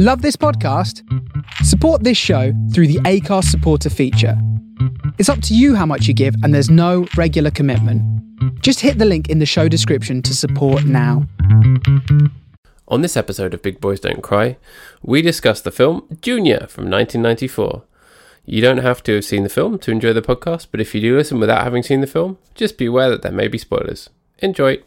Love this podcast? Support this show through the Acast supporter feature. It's up to you how much you give, and there's no regular commitment. Just hit the link in the show description to support now. On this episode of Big Boys Don't Cry, we discuss the film Junior from 1994. You don't have to have seen the film to enjoy the podcast, but if you do listen without having seen the film, just be aware that there may be spoilers. Enjoy!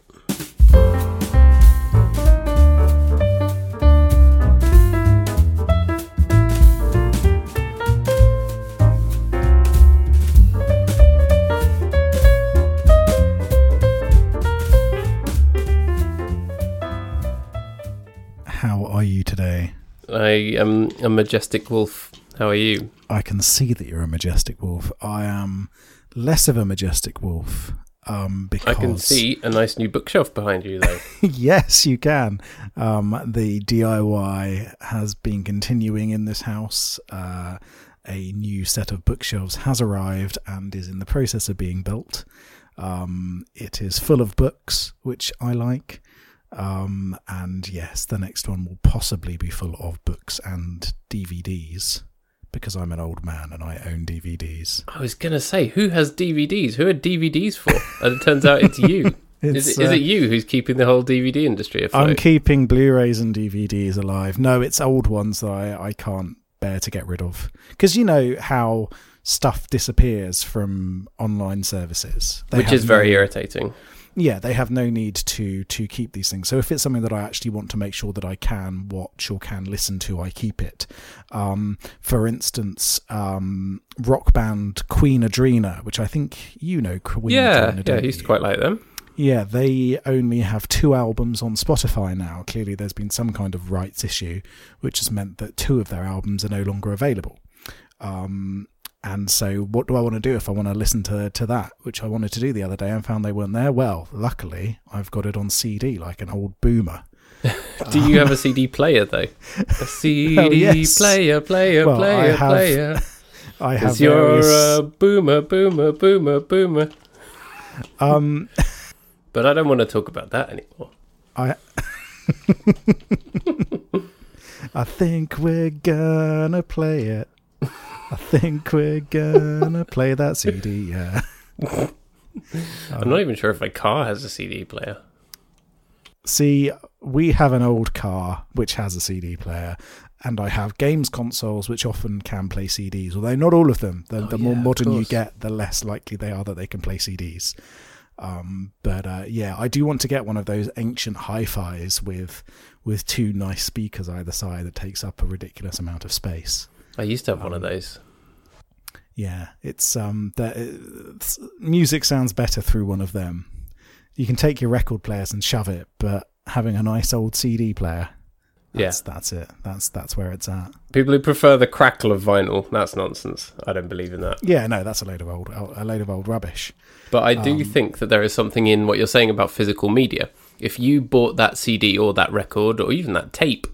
Are you today? I am a majestic wolf. How are you? I can see that you're a majestic wolf. I am less of a majestic wolf. Um, because I can see a nice new bookshelf behind you, though. yes, you can. Um, the DIY has been continuing in this house. Uh, a new set of bookshelves has arrived and is in the process of being built. Um, it is full of books, which I like. Um, and yes, the next one will possibly be full of books and DVDs because I'm an old man and I own DVDs. I was going to say, who has DVDs? Who are DVDs for? And it turns out it's you. It's, is, it, is uh, it you who's keeping the whole DVD industry afloat? I'm keeping Blu-rays and DVDs alive. No, it's old ones that I, I can't bear to get rid of because you know how stuff disappears from online services, They Which is very no- irritating. Yeah, they have no need to to keep these things. So if it's something that I actually want to make sure that I can watch or can listen to, I keep it. Um, for instance, um, rock band Queen Adreena, which I think you know Queen yeah, Adreena, yeah, I used to quite like them. Yeah, they only have two albums on Spotify now. Clearly, there's been some kind of rights issue, which has meant that two of their albums are no longer available. Um, and so, what do I want to do if I want to listen to to that, which I wanted to do the other day and found they weren't there? Well, luckily, I've got it on CD like an old boomer. Do you have a CD player though? A CD Oh, yes. player, player, Well, I player, have player. I have you're various, a boomer, boomer, boomer, boomer. um, But I don't want to talk about that anymore. I. I think we're gonna play it. I think we're gonna play that CD. Yeah. I'm not even sure if my car has a CD player. See, we have an old car which has a CD player, and I have games consoles which often can play CDs. Although not all of them. The, Oh, the more yeah, of modern you get, the less likely they are that they can play CDs. Um, but uh, yeah, I do want to get one of those ancient hi-fis with with two nice speakers either side that takes up a ridiculous amount of space. I used to have one of Um, those. Yeah, it's um, the, it's, music sounds better through one of them. You can take your record players and shove it, but having a nice old CD player, that's, that's it. That's that's where it's at. People who prefer the crackle of vinyl, that's nonsense. I don't believe in that. Yeah, no, that's a load of old a load of old rubbish. But I do Um, think that there is something in what you're saying about physical media. If you bought that CD or that record or even that tape,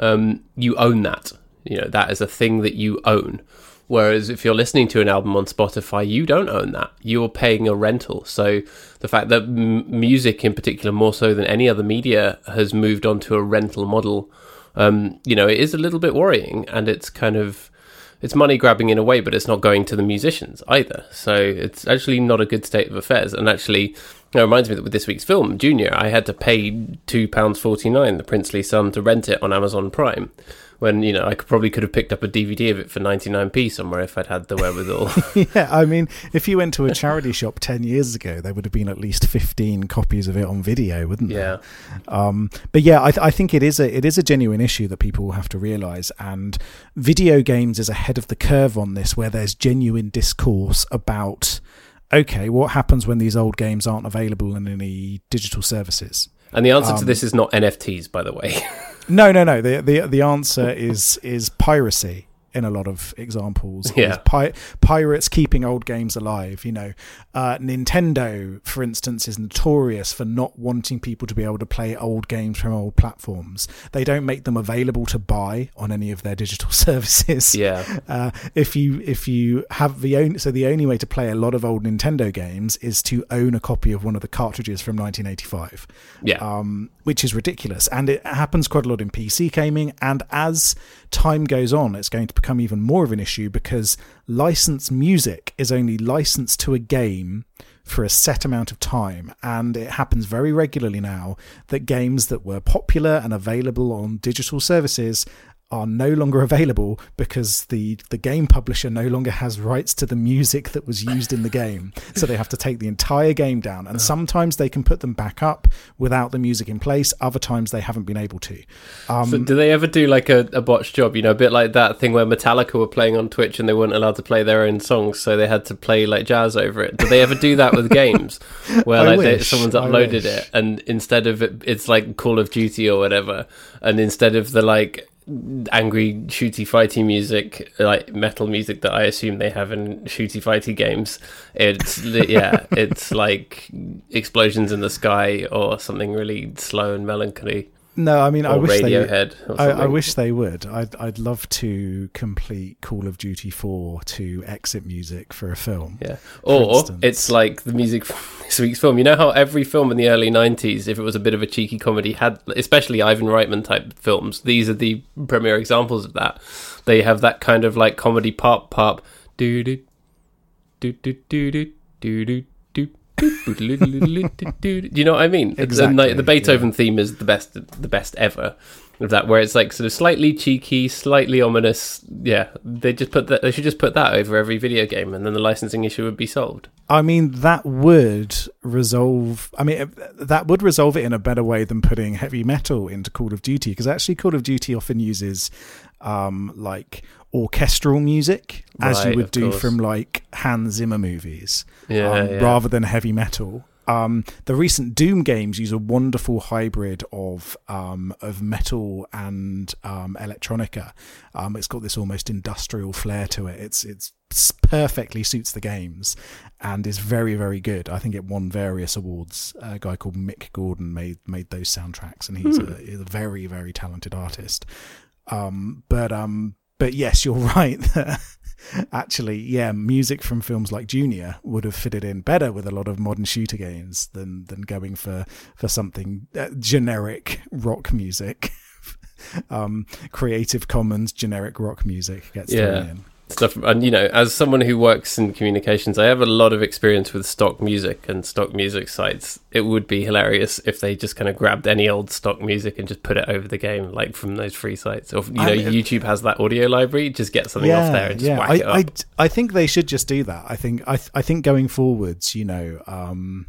um, you own that. You know, that is a thing that you own. Whereas if you're listening to an album on Spotify, you don't own that. You're paying a rental. So the fact that m- music, in particular, more so than any other media, has moved on to a rental model, um, you know, it is a little bit worrying, and it's kind of it's money grabbing in a way, but it's not going to the musicians either. So it's actually not a good state of affairs. And actually, it reminds me that with this week's film, Junior, I had to pay two pounds forty nine, the princely sum, to rent it on Amazon Prime. When you know I could probably could have picked up a DVD of it for ninety nine p somewhere if I'd had the wherewithal. yeah, I mean, if you went to a charity shop ten years ago, there would have been at least fifteen copies of it on video, wouldn't there? yeah, Um, but yeah, I, th- I think it is a it is a genuine issue that people will have to realise, and video games is ahead of the curve on this, where there's genuine discourse about okay, what happens when these old games aren't available in any digital services? and the answer to Um, this is not NFTs, by the way. No, no, no. The the the answer is is piracy. In a lot of examples. Yeah. pi- pirates keeping old games alive. You know, uh, Nintendo, for instance, is notorious for not wanting people to be able to play old games from old platforms. They don't make them available to buy on any of their digital services. Yeah. Uh, if you if you have the only so the only way to play a lot of old Nintendo games is to own a copy of one of the cartridges from 1985 Yeah. um, which is ridiculous. And it happens quite a lot in PC gaming. And as time goes on, it's going to become even more of an issue because licensed music is only licensed to a game for a set amount of time. And it happens very regularly now that games that were popular and available on digital services are no longer available because the the game publisher no longer has rights to the music that was used in the game. So they have to take the entire game down. And sometimes they can put them back up without the music in place. Other times they haven't been able to. Um, So do they ever do like a, a botched job? You know, a bit like that thing where Metallica were playing on Twitch and they weren't allowed to play their own songs, so they had to play like jazz over it. Do they ever do that with games, where like they, someone's uploaded it and instead of it, it's like Call of Duty or whatever, and instead of the like angry shooty fighty music, like metal music that I assume they have in shooty fighty games, it's yeah, it's like explosions in the sky or something really slow and melancholy. No i mean i wish they Radiohead. or I, I wish they would. I'd I'd love to complete Call of Duty 4 to exit music for a film. Yeah. Or it's like the music from this week's film. You know how every film in the early 90s, if it was a bit of a cheeky comedy, had, especially Ivan Reitman type films, these are the premier examples of that. They have that kind of like comedy pop pop. Do do do do do do do do. You know what I mean? Like, the Exactly, Beethoven theme is the best, the best ever. Of that, where it's like sort of slightly cheeky, slightly ominous. Yeah, they just put that. They should just put that over every video game, and then the licensing issue would be solved. I mean, that would resolve. I mean, that would resolve it in a better way than putting heavy metal into Call of Duty, because actually, Call of Duty often uses um, like orchestral music, as you would do course. from like Hans Zimmer movies, Yeah, um, yeah. rather than heavy metal. Um, the recent Doom games use a wonderful hybrid of um, of metal and um, electronica. Um, it's got this almost industrial flair to it. It's it's perfectly suits the games and is very very good. I think it won various awards. A guy called Mick Gordon made made those soundtracks, and he's, a, he's a very very talented artist. Um, but um, but yes, you're right. that Actually, yeah, music from films like Junior would have fitted in better with a lot of modern shooter games than than going for for something uh, generic rock music. um, Creative Commons generic rock music gets Yeah. thrown in. Stuff and you know as someone who works in communications i have a lot of experience with stock music and stock music sites it would be hilarious if they just kind of grabbed any old stock music and just put it over the game like from those free sites or you know I- youtube has that audio library just get something off there and just whack I, it up I, I think they should just do that. I think I, I think going forwards, you know, um,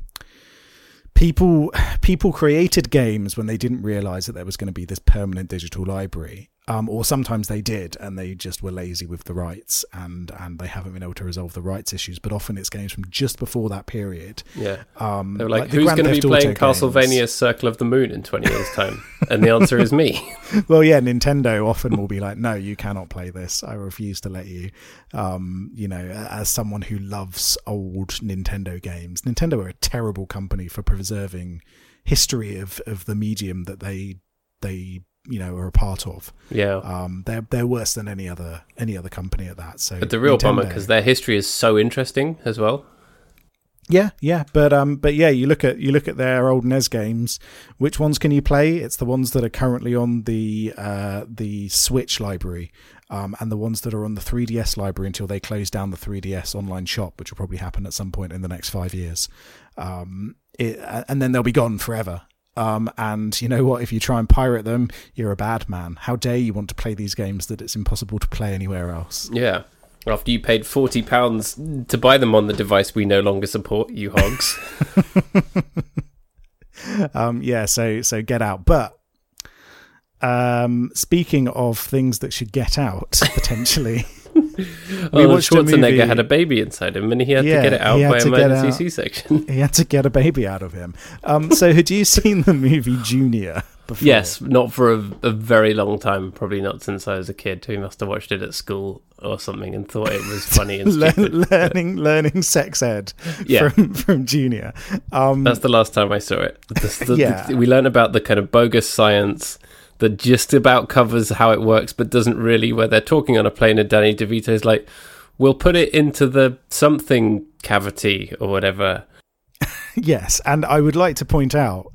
people people created games when they didn't realize that there was going to be this permanent digital library. Um, or sometimes they did, and they just were lazy with the rights, and and they haven't been able to resolve the rights issues. But often it's games from just before that period. yeah Um, they were like, the who's Grand going to be playing castlevania circle of the moon in 20 years time and the answer is me well, yeah, Nintendo often will be like, "No, you cannot play this. I refuse to let you." Um, you know, as someone who loves old Nintendo games, Nintendo are a terrible company for preserving history of of the medium that they they you know are a part of. yeah Um, they're they're worse than any other any other company at that. So, but the real bummer because their history is so interesting as well Yeah, yeah, but um, but yeah, you look at you look at their old NES games. Which ones can you play? It's the ones that are currently on the uh, the Switch library, um, and the ones that are on the 3DS library until they close down the 3DS online shop, which will probably happen at some point in the next five years. Um, it, and then they'll be gone forever. Um, and you know what? If you try and pirate them, you're a bad man. How dare you want to play these games that it's impossible to play anywhere else? yeah after you paid 40 pounds to buy them on the device we no longer support you hogs um, yeah, so so get out. But um, speaking of things that should get out potentially, we oh, watched a Schwarzenegger movie- had a baby inside him, and he had Yeah, to get it out by emergency. C-section. he had to get a baby out of him. Um, so had you seen the movie Junior before. Yes, not for a, a very long time. Probably not since I was a kid. Who must have watched it at school or something and thought it was funny and stupid. learning learning sex ed Yeah. from from junior. Um, That's the last time I saw it. The- the- Yeah. the- we learned about the kind of bogus science that just about covers how it works, but doesn't really. Where they're talking on a plane, and Danny DeVito is like, "We'll put it into the something cavity or whatever." yes, and I would like to point out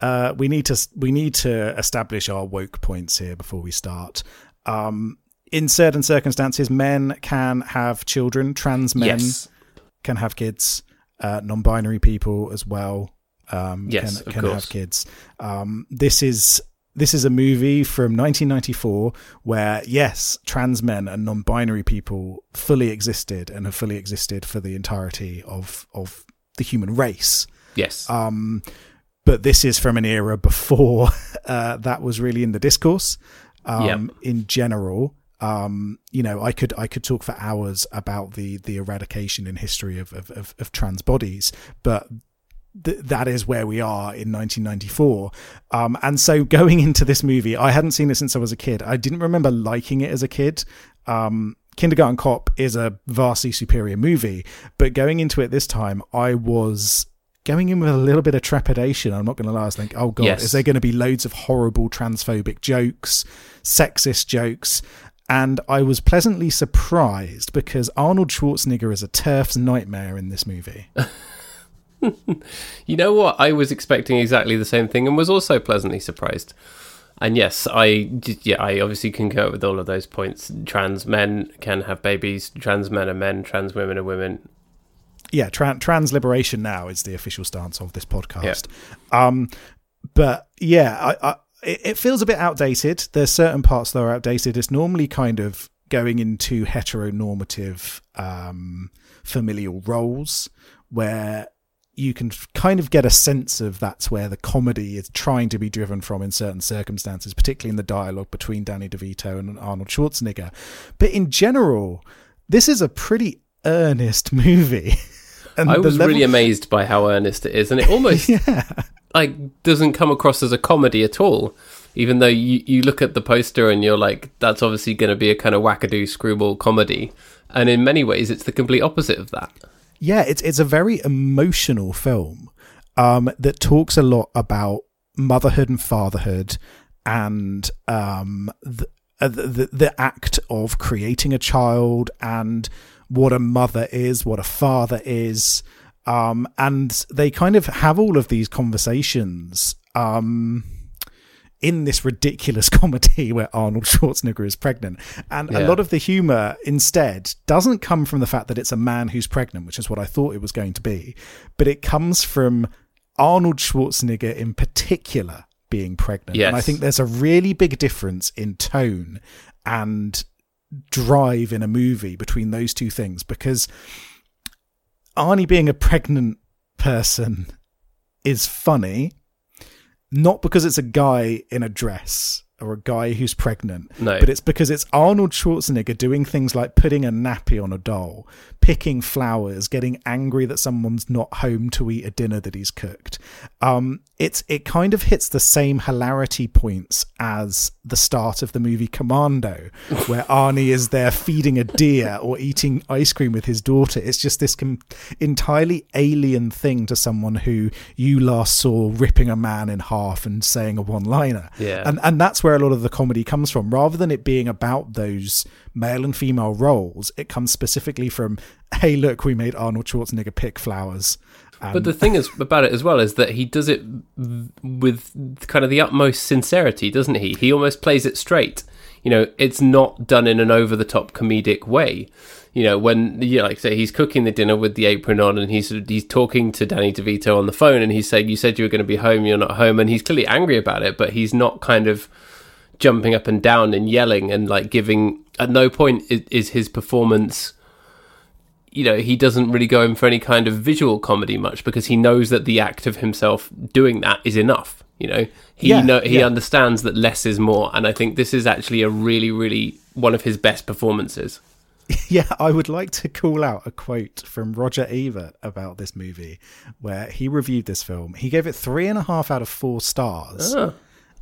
uh, we need to we need to establish our woke points here before we start. Um, in certain circumstances, men can have children. Trans men yes, can have kids. Uh, non-binary people as well um, Yes, can, can have kids. Um, this is this is a movie from 1994 where yes, trans men and non-binary people fully existed and have fully existed for the entirety of of the human race. yes, Um, but this is from an era before uh, that was really in the discourse. Um, In general, um, you know, I could I could talk for hours about the the eradication in history of of, of, of trans bodies, but th- that is where we are in 1994. Um, and so going into this movie, I hadn't seen it since I was a kid. I didn't remember liking it as a kid. Um, Kindergarten Cop is a vastly superior movie, but going into it this time, I was going in with a little bit of trepidation. I'm not going to lie. I was like, oh god, Yes. is there going to be loads of horrible transphobic jokes, sexist jokes? And I was pleasantly surprised because Arnold Schwarzenegger is a turf's nightmare in this movie. You know what? I was expecting exactly the same thing and was also pleasantly surprised. And yes, I yeah, I obviously concur with all of those points. Trans men can have babies. Trans men are men. Trans women are women. yeah, tran trans liberation now is the official stance of this podcast. Um, but yeah, I, I, it, it feels a bit outdated. There's certain parts that are outdated. It's normally kind of going into heteronormative um, familial roles where you can kind of get a sense of that's where the comedy is trying to be driven from in certain circumstances, particularly in the dialogue between Danny DeVito and Arnold Schwarzenegger. But in general, this is a pretty earnest movie. And I was level- really amazed by how earnest it is, and it almost yeah, like doesn't come across as a comedy at all. Even though you, you look at the poster and you're like, that's obviously going to be a kind of wackadoo screwball comedy, and in many ways, it's the complete opposite of that. Yeah. It's it's a very emotional film um, that talks a lot about motherhood and fatherhood, and um, the, uh, the the act of creating a child and what a mother is, what a father is. Um, and they kind of have all of these conversations um, in this ridiculous comedy where Arnold Schwarzenegger is pregnant. And a lot of the humor instead doesn't come from the fact that it's a man who's pregnant, which is what I thought it was going to be, but it comes from Arnold Schwarzenegger in particular being pregnant. And I think there's a really big difference in tone and drive in a movie between those two things because Arnie being a pregnant person is funny, not because it's a guy in a dress or a guy who's pregnant, No. but it's because it's Arnold Schwarzenegger doing things like putting a nappy on a doll, picking flowers, getting angry that someone's not home to eat a dinner that he's cooked. Um, it's it kind of hits the same hilarity points as the start of the movie Commando, where Arnie is there feeding a deer or eating ice cream with his daughter. It's just this com- entirely alien thing to someone who you last saw ripping a man in half and saying a one-liner. Yeah. and and that's where a lot of the comedy comes from. Rather than it being about those male and female roles, it comes specifically from, "Hey, look, we made Arnold Schwarzenegger pick flowers." But the um, thing is about it as well is that he does it with kind of the utmost sincerity, doesn't he? He almost plays it straight. You know, it's not done in an over the top comedic way. You know, when you know, like say he's cooking the dinner with the apron on and he's he's talking to Danny DeVito on the phone and he's saying, "You said you were going to be home, you're not home," and he's clearly angry about it, but he's not kind of jumping up and down and yelling and like giving. At no point is, is his performance you know, he doesn't really go in for any kind of visual comedy much because he knows that the act of himself doing that is enough. You know, he Yeah, know he yeah. understands that less is more, and I think this is actually a really, really one of his best performances. Yeah, I would like to call out a quote from Roger Ebert about this movie, where he reviewed this film. He gave it three and a half out of four stars, Oh,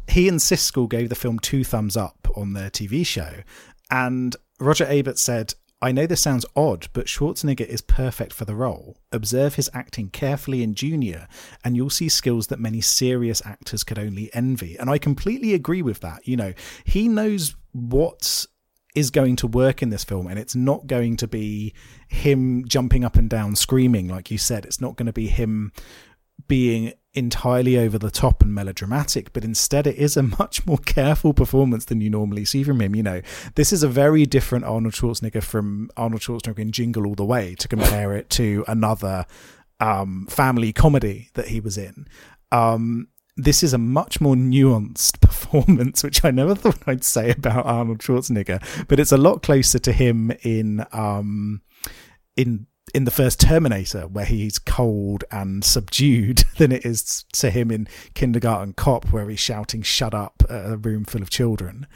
he and Siskel gave the film two thumbs up on their TV show, and Roger Ebert said, I know this sounds odd, but Schwarzenegger is perfect for the role. Observe his acting carefully in Junior, and you'll see skills that many serious actors could only envy. And I completely agree with that. You know, he knows what is going to work in this film, and it's not going to be him jumping up and down screaming, like you said. It's not going to be him being entirely over the top and melodramatic, but instead it is a much more careful performance than you normally see from him. You know, this is a very different Arnold Schwarzenegger from Arnold Schwarzenegger in Jingle All the Way to compare it to another um, family comedy that he was in. Um, this is a much more nuanced performance, which I never thought I'd say about Arnold Schwarzenegger, but it's a lot closer to him in um, in in the first Terminator, where he's cold and subdued, than it is to him in Kindergarten Cop, where he's shouting "Shut up!" at a room full of children.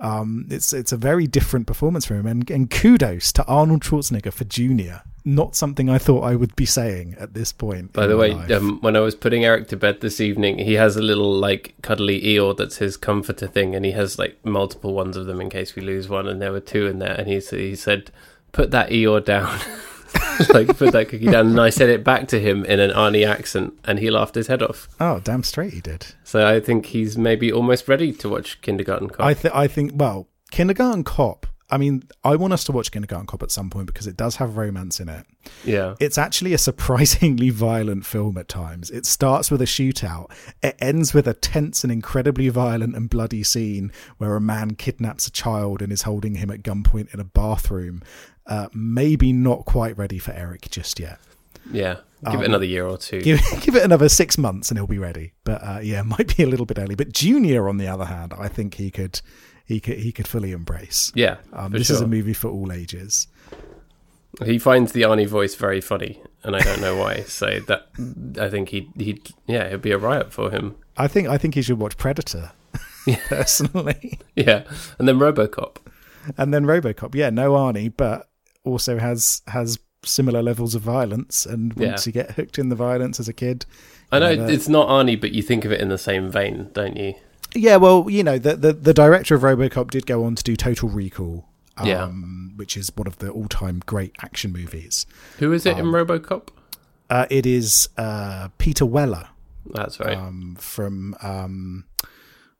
Um, it's it's a very different performance from him, and, and kudos to Arnold Schwarzenegger for Junior. Not something I thought I would be saying at this point. By the way, um, when I was putting Eric to bed this evening, he has a little like cuddly Eeyore that's his comforter thing, and he has like multiple ones of them in case we lose one. And there were two in there, and he he said, "Put that Eeyore down." like put that cookie down, and I said it back to him in an Arnie accent, and he laughed his head off. Oh, damn straight he did. So I think he's maybe almost ready to watch Kindergarten Cop. I think I think well, Kindergarten Cop. I mean, I want us to watch Kindergarten Cop at some point because it does have romance in it. Yeah, it's actually a surprisingly violent film at times. It starts with a shootout. It ends with a tense and incredibly violent and bloody scene where a man kidnaps a child and is holding him at gunpoint in a bathroom uh, maybe not quite ready for Eric just yet. Yeah, give um, it another year or two. Give, give, it another six months and he'll be ready. But uh, yeah, might be a little bit early. But Junior, on the other hand, I think he could he could he could fully embrace. Yeah, um, this sure. is a movie for all ages. He finds the Arnie voice very funny, and I don't know why. so that I think he he yeah, it'd be a riot for him. I think I think he should watch Predator. personally, yeah, and then RoboCop, and then RoboCop. Yeah, no Arnie, but also has has similar levels of violence, and once yeah. you get hooked in the violence as a kid, I know it's not Arnie, but you think of it in the same vein, don't you? Yeah, well, you know, the the, the director of RoboCop did go on to do Total Recall, um, yeah. which is one of the all time great action movies. Who is it um, in RoboCop? Uh, it is uh, Peter Weller. That's right. Um, from um,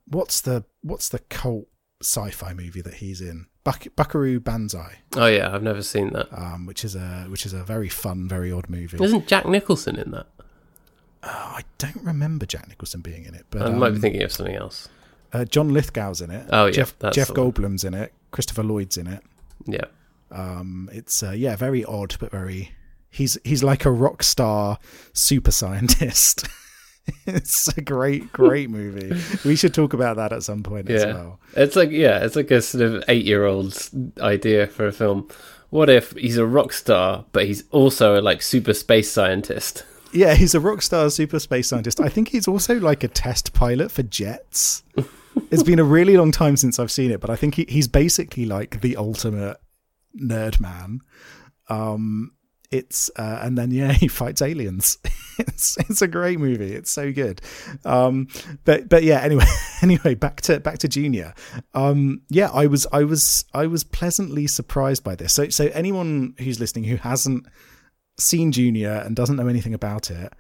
what's the what's the cult sci-fi movie that he's in? Buck, Buckaroo Banzai. Oh yeah, I've never seen that. Um, which is a which is a very fun, very odd movie. Isn't Jack Nicholson in that? Uh, I don't remember Jack Nicholson being in it, but I might um, be thinking of something else. Uh, John Lithgow's in it. Oh yeah, Jeff, Jeff Goldblum's in it. Christopher Lloyd's in it. Yeah. Um, it's uh, yeah, very odd, but very. He's he's like a rock star super scientist. it's a great, great movie. We should talk about that at some point yeah. as well. It's like yeah, it's like a sort of eight year old's idea for a film. What if he's a rock star, but he's also a like super space scientist? Yeah, he's a rock star super space scientist. I think he's also like a test pilot for jets. it's been a really long time since I've seen it, but I think he, he's basically like the ultimate nerd man. Um, it's uh, and then yeah he fights aliens. It's, it's a great movie. It's so good. Um but but yeah anyway anyway back to back to junior. Um yeah i was i was i was pleasantly surprised by this. So so anyone who's listening who hasn't seen junior and doesn't know anything about it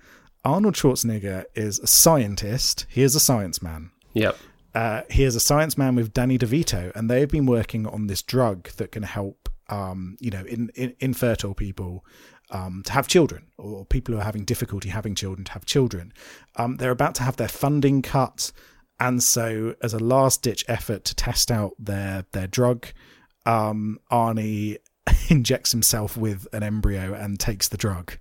arnold schwarzenegger is a scientist. He is a science man. Yep. Uh, he is a science man with Danny DeVito, and they've been working on this drug that can help um, you know, in, in, infertile people um, to have children, or people who are having difficulty having children to have children. Um, they're about to have their funding cut, and so as a last ditch effort to test out their their drug, um, Arnie injects himself with an embryo and takes the drug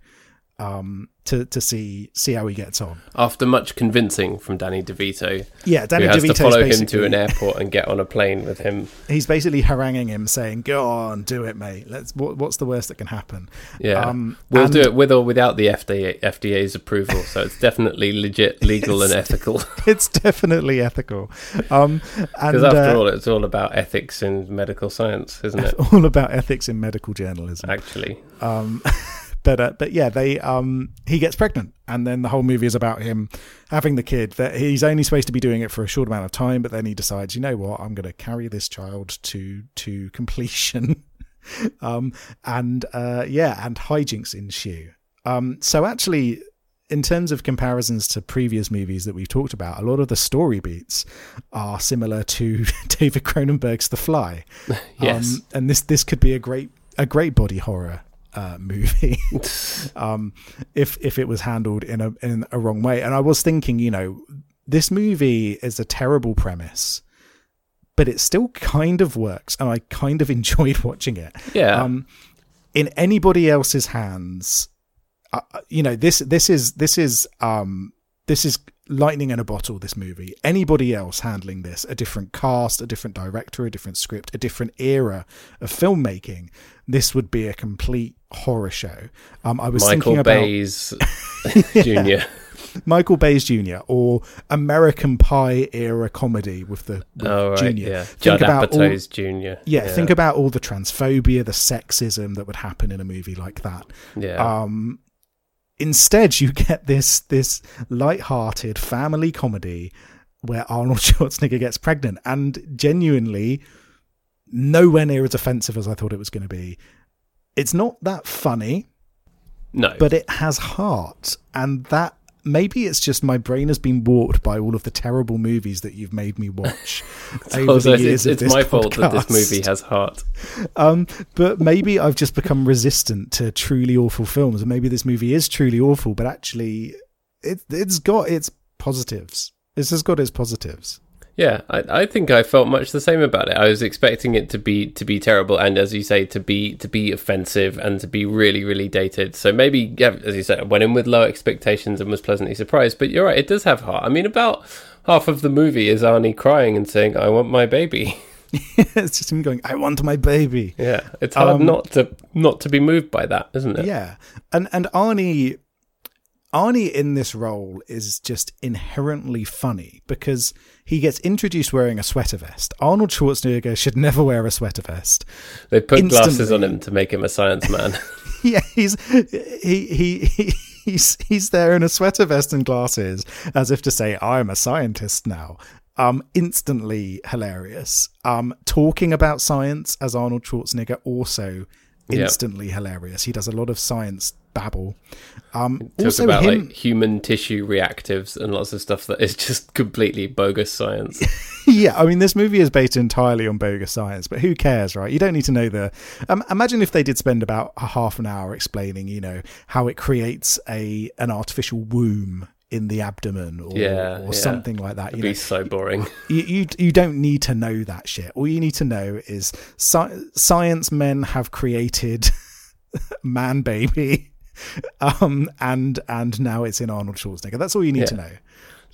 um, to to see see how he gets on. After much convincing from Danny DeVito, yeah, Danny has DeVito's to follow him to an airport and get on a plane with him. He's basically haranguing him, saying, "Go on, do it, mate. Let's. What, what's the worst that can happen? Yeah, um, we'll and, do it with or without the FDA FDA's approval. So it's definitely legit, legal, and ethical. it's definitely ethical. Um, because after uh, all, it's all about ethics in medical science, isn't it? All about ethics in medical journalism, actually. Um, but uh, but yeah, they um he gets pregnant, and then the whole movie is about him having the kid. That he's only supposed to be doing it for a short amount of time, but then he decides, you know what, I'm going to carry this child to to completion. um and uh yeah, and hijinks ensue. Um, so actually, in terms of comparisons to previous movies that we've talked about, a lot of the story beats are similar to David Cronenberg's The Fly. yes, Um, and this this could be a great a great body horror uh, movie um, if if it was handled in a in a wrong way. And I was thinking, you know, this movie is a terrible premise, but it still kind of works, and I kind of enjoyed watching it. yeah. Um, in anybody else's hands, uh, you know this this is this is um this is lightning in a bottle this movie anybody else handling this a different cast a different director a different script a different era of filmmaking this would be a complete horror show um i was thinking Michael about Bay's Junior. michael bay's jr or american pie era comedy with the with Oh right, junior yeah. think Judd about all, Junior. yeah, think about all the transphobia the sexism that would happen in a movie like that yeah. um instead you get this this light-hearted family comedy where Arnold Schwarzenegger gets pregnant. And genuinely nowhere near as offensive as I thought it was going to be. It's not that funny, no, but it has heart. And that maybe it's just my brain has been warped by all of the terrible movies that you've made me watch over the it's, years it's this my fault that this movie has heart. Um, but maybe I've just become resistant to truly awful films, and maybe this movie is truly awful, but actually, it it's got its positives. This has got its positives. Yeah, I, I think I felt much the same about it. I was expecting it to be to be terrible, and as you say, to be to be offensive and to be really really dated. So maybe, yeah, as you said, I went in with low expectations and was pleasantly surprised. But you're right, it does have heart. I mean, about half of the movie is Arnie crying and saying, "I want my baby." it's just him going, "I want my baby." Yeah, it's hard Um, not to not to be moved by that, isn't it? Yeah, and and Arnie, Arnie in this role is just inherently funny because he gets introduced wearing a sweater vest. Arnold Schwarzenegger should never wear a sweater vest. They put glasses on him to make him a science man. yeah, he's he, he he he's he's there in a sweater vest and glasses, as if to say, "I'm a scientist now." Um, instantly hilarious. Um, talking about science as Arnold Schwarzenegger also Yep. instantly hilarious. He does a lot of science babble. Um, Talk also about him, like human tissue reactives and lots of stuff that is just completely bogus science. yeah. I mean, this movie is based entirely on bogus science, but who cares, right? You don't need to know the. Um, imagine if they did spend about a half an hour explaining, you know, how it creates a an artificial womb in the abdomen or, Yeah, or yeah. something like that. It'd You be so boring. you, you you don't need to know that shit. All you need to know is sci- science men have created man baby, um, and and now it's in Arnold Schwarzenegger. That's all you need to know.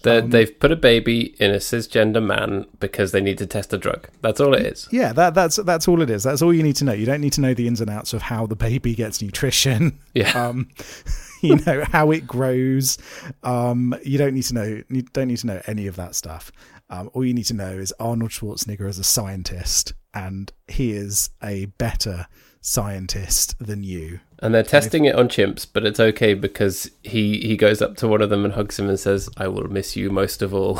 Um, they've put a baby in a cisgender man because they need to test a drug. That's all it is. Yeah, that that's that's all it is. That's all you need to know. You don't need to know the ins and outs of how the baby gets nutrition. Yeah. Um, you know how it grows. Um, you don't need to know. You don't need to know any of that stuff. Um, all you need to know is Arnold Schwarzenegger is a scientist, and he is a better scientist than you. And they're testing it on chimps, but it's okay because he, he goes up to one of them and hugs him and says, I will miss you most of all.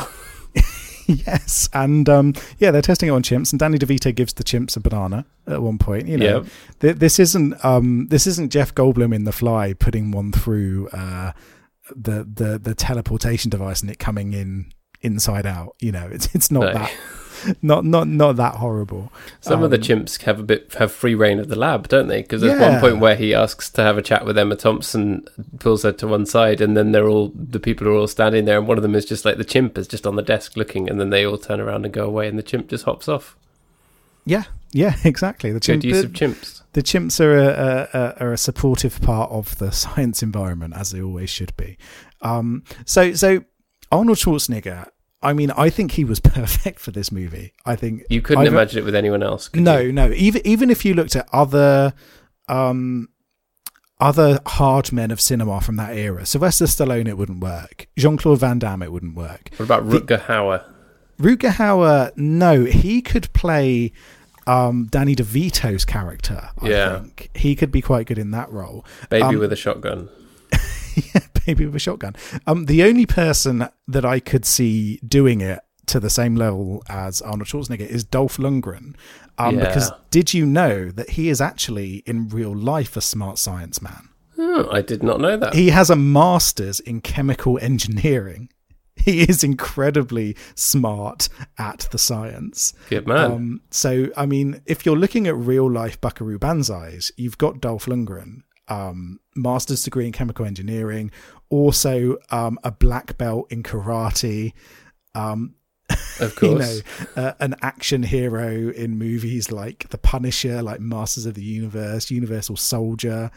yes, and um, yeah, they're testing it on chimps, and Danny DeVito gives the chimps a banana at one point. You know, Yep. Th- this isn't um, this isn't Jeff Goldblum in The Fly putting one through uh, the the the teleportation device and it coming in inside out. You know, it's it's not No. that not not not that horrible. Some of the Um, chimps have a bit have free reign of the lab, don't they? Because there's Yeah. one point where he asks to have a chat with Emma Thompson, pulls her to one side, and then they're all the people are all standing there, and one of them is just like the chimp is just on the desk looking, and then they all turn around and go away, and the chimp just hops off. Yeah, yeah, exactly. The Good chimp, use the, of chimps. the chimps are a, a, a, are a supportive part of the science environment, as they always should be. Um, so, so Arnold Schwarzenegger. I mean, I think he was perfect for this movie. I think You couldn't I've- imagine it with anyone else. could no, you? no. Even even if you looked at other, um, other hard men of cinema from that era, Sylvester Stallone, it wouldn't work. Jean Claude Van Damme, it wouldn't work. What about Rutger Hauer? Rutger Hauer, no, he could play um, Danny DeVito's character. I Yeah. think he could be quite good in that role. Baby Um, with a shotgun. Yeah, baby with a shotgun. Um, the only person that I could see doing it to the same level as Arnold Schwarzenegger is Dolph Lundgren. Um, Yeah. Because did you know that he is actually in real life a smart science man? Oh, I did not know that. He has a master's in chemical engineering. He is incredibly smart at the science. Good man. Um, so, I mean, if you're looking at real life Buckaroo Banzais, you've got Dolph Lundgren, um, master's degree in chemical engineering, also um, a black belt in karate, um, of you course. know, uh, an action hero in movies like The Punisher, like Masters of the Universe, Universal Soldier.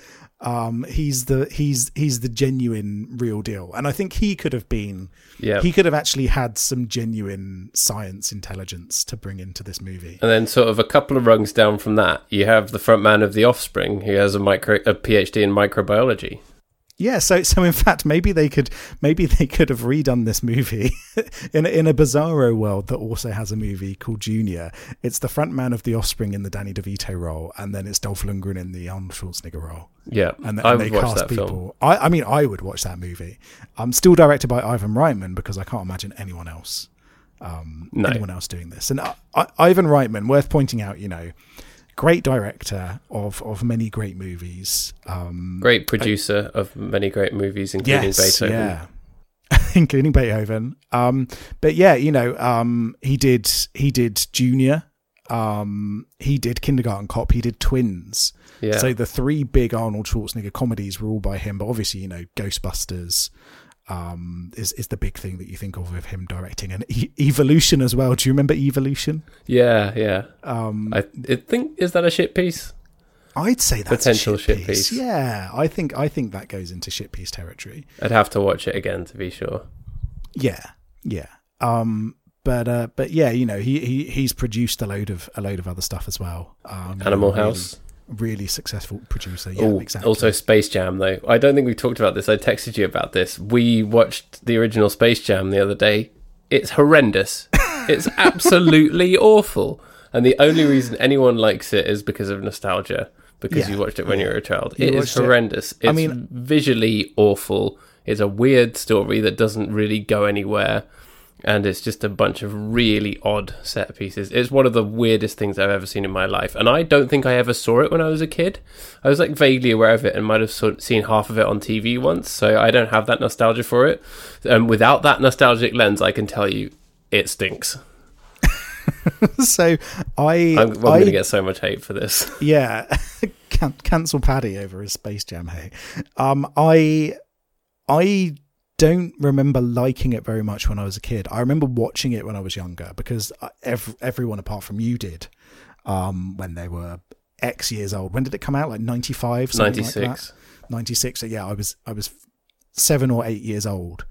Um, he's the he's he's the genuine real deal, and I think he could have been yeah. he could have actually had some genuine science intelligence to bring into this movie. and then, sort of a couple of rungs down from that, you have the front man of The Offspring, who has a micro a PhD in microbiology. Yeah, so so in fact, maybe they could maybe they could have redone this movie in a, in a bizarro world that also has a movie called Junior. It's the front man of The Offspring in the Danny DeVito role, and then it's Dolph Lundgren in the Arnold Schwarzenegger role. Yeah, And, they watch cast that people. I, I mean, I would watch that movie. I'm um, still directed by Ivan Reitman because I can't imagine anyone else, um, No. anyone else doing this. And I, I, Ivan Reitman, worth pointing out, you know, great director of of many great movies. Um, Great producer of many great movies, including Beethoven. yeah. including Beethoven. Um, but yeah, you know, um, he did he did Junior. Um, he did Kindergarten Cop. He did Twins. Yeah. So the three big Arnold Schwarzenegger comedies were all by him. But obviously, you know, Ghostbusters um, is is the big thing that you think of with him directing, and e- Evolution as well. Do you remember Evolution? yeah, yeah. Um, I, think is that a shit piece? I'd say that's Potential a shit, shit piece. piece. Yeah, I think I think that goes into shit piece territory. I'd have to watch it again to be sure. Yeah, yeah. Um, but uh, but yeah, you know, he, he he's produced a load of a load of other stuff as well. Um, Animal House. Really successful producer. Yeah, Oh, exactly. also Space Jam though. I don't think we've talked about this. I texted you about this. We watched the original Space Jam the other day. It's horrendous. it's absolutely awful. And the only reason anyone likes it is because of nostalgia. Because Yeah. you watched it when you were a child. You it is watched it- horrendous. I mean- visually awful. It's a weird story that doesn't really go anywhere. And it's just a bunch of really odd set pieces. It's one of the weirdest things I've ever seen in my life. And I don't think I ever saw it when I was a kid. I was like vaguely aware of it and might have sort seen half of it on TV once. So I don't have that nostalgia for it. Um, without that nostalgic lens, I can tell you it stinks. so I I'm, I'm going to get so much hate for this. yeah can- cancel Paddy over his Space Jam. Hey, um, I I don't remember liking it very much when I was a kid. I remember watching it when I was younger because ev- everyone apart from you did um, when they were X years old. When did it come out? Like ninety five, like 96. that? 96 so yeah i was i was seven or eight years old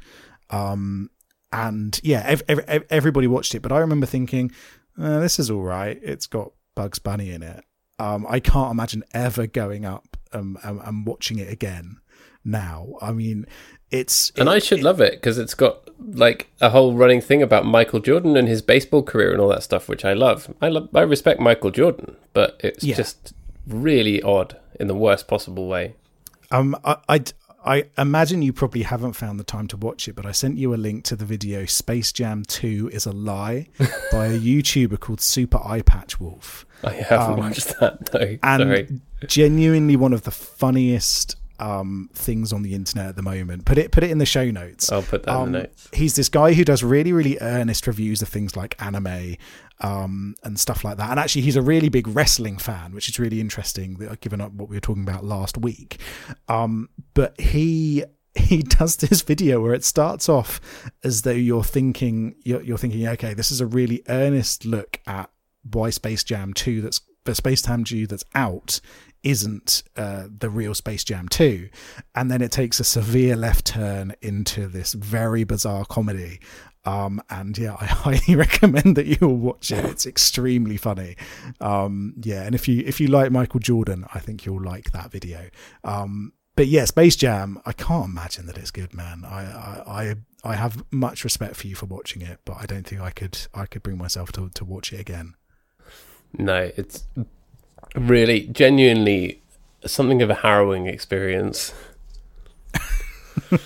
um and yeah ev- ev- ev- everybody watched it but i remember thinking uh, this is all right it's got bugs bunny in it um i can't imagine ever going up um, and, and watching it again now i mean it's And I should love it because it's got like a whole running thing about Michael Jordan and his baseball career and all that stuff, which I love. I love, I respect Michael Jordan, but it's Yeah. just really odd in the worst possible way. Um, I, I, I imagine you probably haven't found the time to watch it, but I sent you a link to the video "Space Jam Two is a Lie" by a YouTuber called Super Eyepatch Wolf, I haven't watched that. No, and sorry. genuinely one of the funniest um, things on the internet at the moment. Put it, put it in the show notes. I'll put that in Um, the notes. He's this guy who does really, really earnest reviews of things like anime um, and stuff like that. And actually, he's a really big wrestling fan, which is really interesting, given up what we were talking about last week. Um, but he he does this video where it starts off as though you're thinking you're, you're thinking, okay, this is a really earnest look at why Space Jam Two that's the Space Jam 2 that's out isn't uh, the real Space Jam 2. And then it takes a severe left turn into this very bizarre comedy. Um, and yeah, I highly recommend that you all watch it. It's extremely funny. Um, yeah, and if you if you like Michael Jordan, I think you'll like that video. Um, but yeah, Space Jam, I can't imagine that it's good, man. I, I I I have much respect for you for watching it, but I don't think I could I could bring myself to to watch it again. No, it's really genuinely something of a harrowing experience.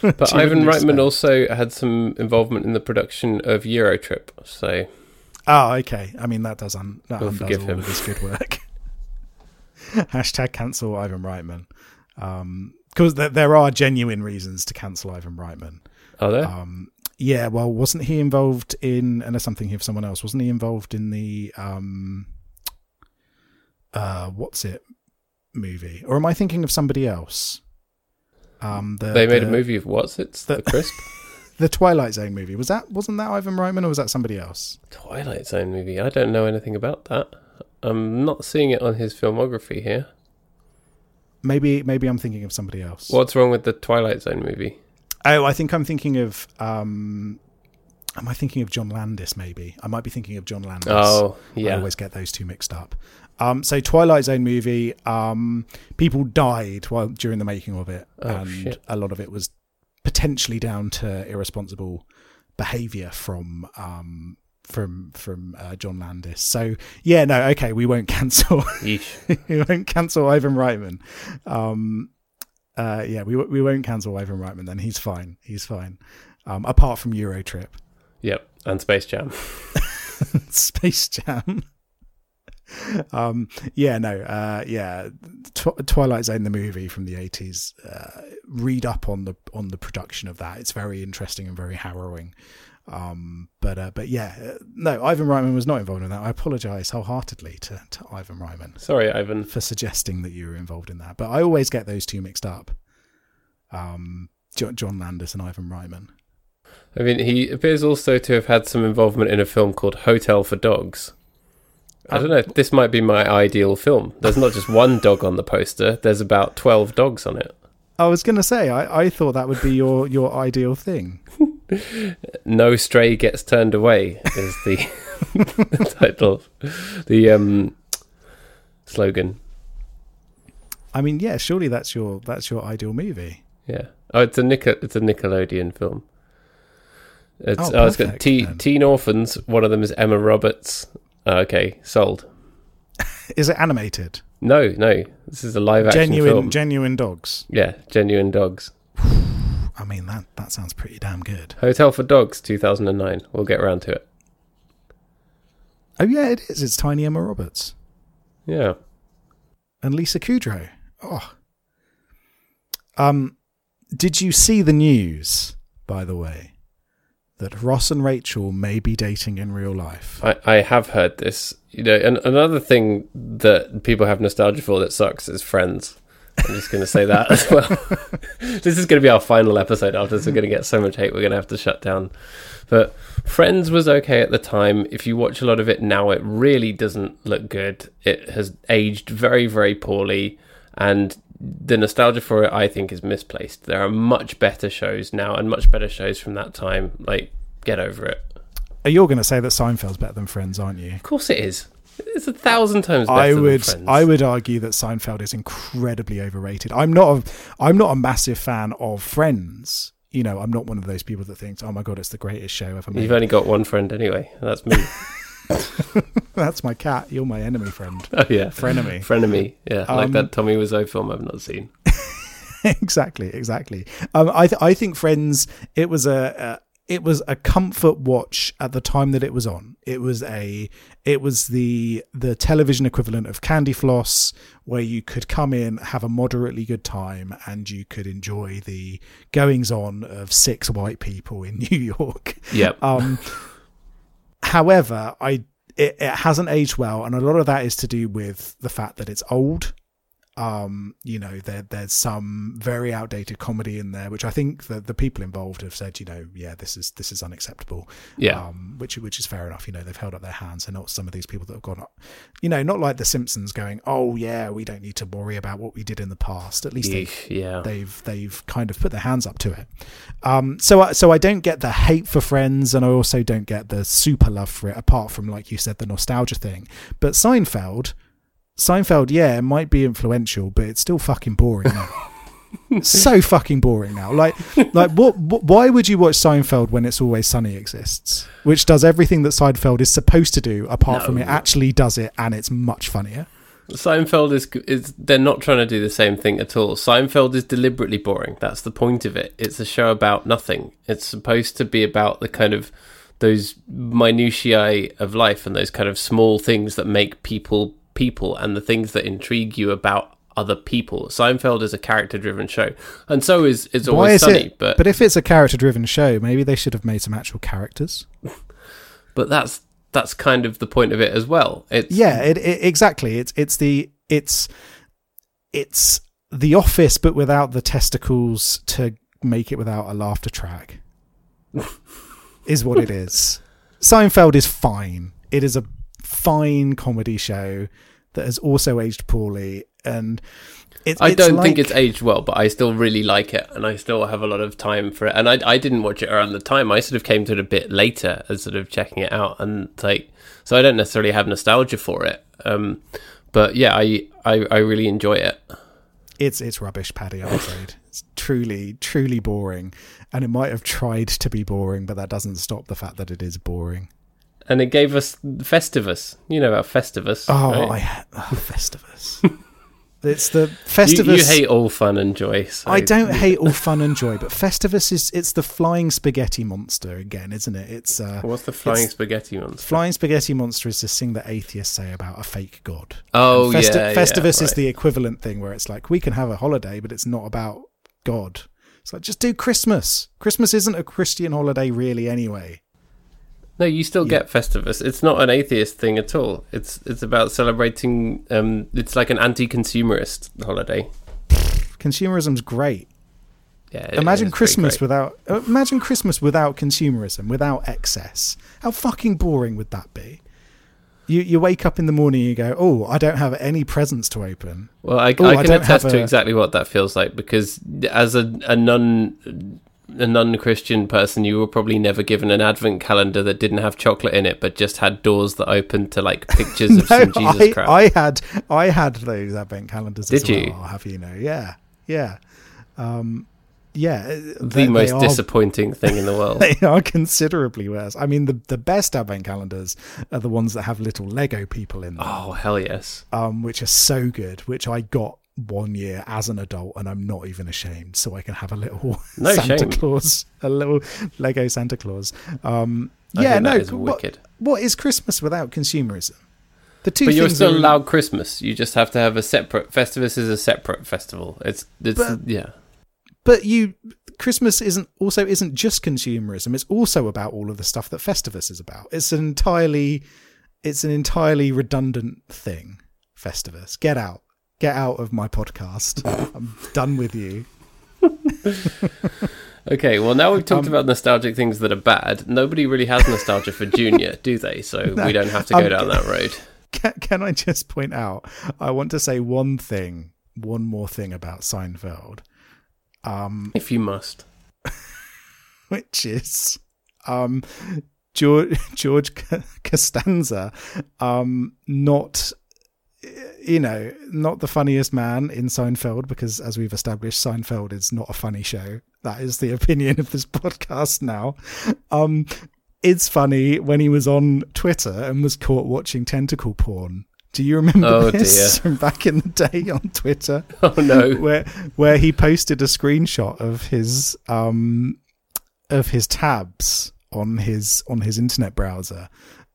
but Ivan Reitman expect. also had some involvement in the production of Eurotrip, so Oh, okay. I mean, that does un- that We'll undoes all him. of his good work. Hashtag cancel Ivan Reitman. Because there, there are genuine reasons to cancel Ivan Reitman. are there? Um, yeah, well, wasn't he involved in, unless I'm thinking of someone else, wasn't he involved in the, um, uh, what's it movie? Or am I thinking of somebody else? Um, the, they made the, a movie of what's it? the- The Crisp the Twilight Zone movie. Was that, wasn't that Ivan Reitman or was that somebody else? Twilight Zone movie. I don't know anything about that. I'm not seeing it on his filmography here. Maybe, maybe I'm thinking of somebody else. What's wrong with the Twilight Zone movie? Oh, I think I'm thinking of. Um, am I thinking of John Landis? Maybe I might be thinking of John Landis. Oh, yeah. I always get those two mixed up. Um, so Twilight Zone movie, um, people died while during the making of it, Oh, and shit. a lot of it was potentially down to irresponsible behaviour from um, from from uh, John Landis. So yeah, no, okay, we won't cancel. We won't cancel Ivan Reitman. Um, uh, yeah, we we won't cancel Ivan Reitman. Then he's fine. He's fine. Um, apart from Eurotrip, Yep. And Space Jam. Space Jam. Um, yeah, no, uh, yeah, Tw- Twilight Zone, the movie from the eighties. Uh, read up on the on the production of that. It's very interesting and very harrowing. Um, but uh, but yeah, uh, no, Ivan Reitman was not involved in that. I apologise wholeheartedly to, to Ivan Reitman. Sorry, Ivan. for suggesting that you were involved in that. But I always get those two mixed up. Um, Jo- John Landis and Ivan Reitman. I mean, he appears also to have had some involvement in a film called Hotel for Dogs. I don't know. This might be my ideal film. There's not just one dog on the poster. There's about twelve dogs on it. I was going to say, I, I thought that would be your, your ideal thing. No stray gets turned away is the, the title, the um, slogan. I mean, yeah, surely that's your that's your ideal movie. Yeah. Oh, it's a Nic- it's a Nickelodeon film. It's Oh, oh, it's got perfect, te- then. teen orphans. One of them is Emma Roberts. Uh, okay, sold. Is it animated? No, no, this is a live action Genuine film. genuine dogs. yeah, genuine dogs. I mean, that that sounds pretty damn good. Hotel for Dogs, two thousand and nine. We'll get around to it. Oh yeah, it is. It's Tiny Emma Roberts Yeah. and Lisa Kudrow. Oh. Um, did you see the news? By the way, that Ross and Rachel may be dating in real life. I, I have heard this. You know, and another thing that people have nostalgia for that sucks is Friends. I'm just going to say that as well. this is going to be our final episode after this. We're going to get so much hate. We're going to have to shut down. But Friends was okay at the time. If you watch a lot of it now, it really doesn't look good. It has aged very, very poorly. And the nostalgia for it, I think, is misplaced. There are much better shows now and much better shows from that time. Like, get over it. Uh, You're going to say that Seinfeld's better than Friends, aren't you? Of course it is. It's a thousand times better I than would Friends. I would argue that Seinfeld is incredibly overrated. I'm not a I'm not a massive fan of Friends. You know, I'm not one of those people that thinks, "Oh my god, it's the greatest show ever made." You've only got one friend anyway. That's me. That's my cat. You're my enemy friend. oh yeah, Frenemy. frenemy. Yeah, like Um, that Tommy Wiseau film I've not seen. exactly, exactly. Um, I th- I think Friends. It was a, a it was a comfort watch at the time that it was on. It was a it was the the television equivalent of Candy Floss, where you could come in, have a moderately good time, and you could enjoy the goings on of six white people in New York. Yep. Um, however, I it, it hasn't aged well, and a lot of that is to do with the fact that it's old. Um, you know, there there's some very outdated comedy in there, which I think the the people involved have said, you know, yeah, this is this is unacceptable. Yeah. Um, which which is fair enough. You know, they've held up their hands, and not some of these people that have gone up. You know, not like the Simpsons going, oh yeah, we don't need to worry about what we did in the past. At least they Yeesh, yeah. they've they've kind of put their hands up to it. Um, so I, so I don't get the hate for Friends, and I also don't get the super love for it. Apart from like you said, the nostalgia thing. But Seinfeld, Seinfeld, yeah, it might be influential, but it's still fucking boring. isn't so fucking boring now. Like, like what, what? Why would you watch Seinfeld when It's Always Sunny exists, which does everything that Seinfeld is supposed to do, apart from it actually does it, and it's much funnier. Seinfeld is is they're not trying to do the same thing at all. Seinfeld is deliberately boring. That's the point of it. It's a show about nothing. It's supposed to be about the kind of those minutiae of life and those kind of small things that make people people and the things that intrigue you about other people. Seinfeld is a character driven show. And so is it's always is sunny, it? but but if it's a character-driven show, maybe they should have made some actual characters. but that's that's kind of the point of it as well. It's Yeah, it, it, exactly. It's it's the it's it's the office, but without the testicles to make it without a laughter track. is what it is. Seinfeld is fine. It is a fine comedy show that has also aged poorly, and it's. I don't like- think it's aged well, but I still really like it, and I still have a lot of time for it. And I, I didn't watch it around the time. I sort of came to it a bit later, as sort of checking it out, and like, so I don't necessarily have nostalgia for it. Um, but yeah, I, I, I really enjoy it. it's it's rubbish, Paddy. I'm afraid it's truly truly boring, and it might have tried to be boring, but that doesn't stop the fact that it is boring. And it gave us Festivus. You know about Festivus. Oh, right? I oh, Festivus. it's the you, Festivus. you hate all fun and joy. So. I don't hate all fun and joy, but Festivus is it's the flying spaghetti monster again, isn't it? It's uh, What's the flying spaghetti monster? flying spaghetti monster is this thing that atheists say about a fake god. Oh, Festi- yeah, yeah, Festivus is the equivalent thing where it's like we can have a holiday, but it's not about God. It's like just do Christmas. Christmas isn't a Christian holiday really, anyway. No, you still get Festivus. It's not an atheist thing at all. It's it's about celebrating. Um, it's like an anti-consumerist holiday. Consumerism's great. Yeah. imagine Christmas without imagine Christmas without consumerism, without excess. How fucking boring would that be? You you wake up in the morning and you go, "Oh, I don't have any presents to open." Well, I, Oh, I can attest to a- exactly what that feels like because as a, a non a non-Christian person, you were probably never given an advent calendar that didn't have chocolate in it, but just had doors that opened to like pictures of some Jesus I, crap. I had I had those advent calendars. as Did you? I'll have you know? Yeah, yeah, um, yeah. the they- most they are, disappointing thing in the world. They are considerably worse. I mean, the the best advent calendars are the ones that have little Lego people in them. oh hell yes! um, which are so good, which I got one year as an adult, and I'm not even ashamed. So I can have a little No Santa shame. Claus, a little Lego Santa Claus. Um, yeah, no, what, wicked. what is Christmas without consumerism? The two But you're things still are, allowed Christmas. You just have to have a separate. Festivus is a separate festival. It's it's But- yeah. but you Christmas isn't also isn't just consumerism. It's also about all of the stuff that Festivus is about. It's an entirely it's an entirely redundant thing. Festivus, get out, get out of my podcast. I'm done with you. Okay, well now we've Um, talked about nostalgic things that are bad. Nobody really has nostalgia for Junior, do they? So we don't have to go I'm down that road. Can, can I just point out? I want to say one thing, one more thing about Seinfeld, um, If you must. which is um, George George Costanza, um, not you know not the funniest man in Seinfeld because, as we've established, Seinfeld is not a funny show. That is the opinion of this podcast now. Um, it's funny when he was on Twitter and was caught watching tentacle porn. Do you remember Oh, this dear. from back in the day on Twitter? Oh no. where where he posted a screenshot of his um of his tabs on his on his internet browser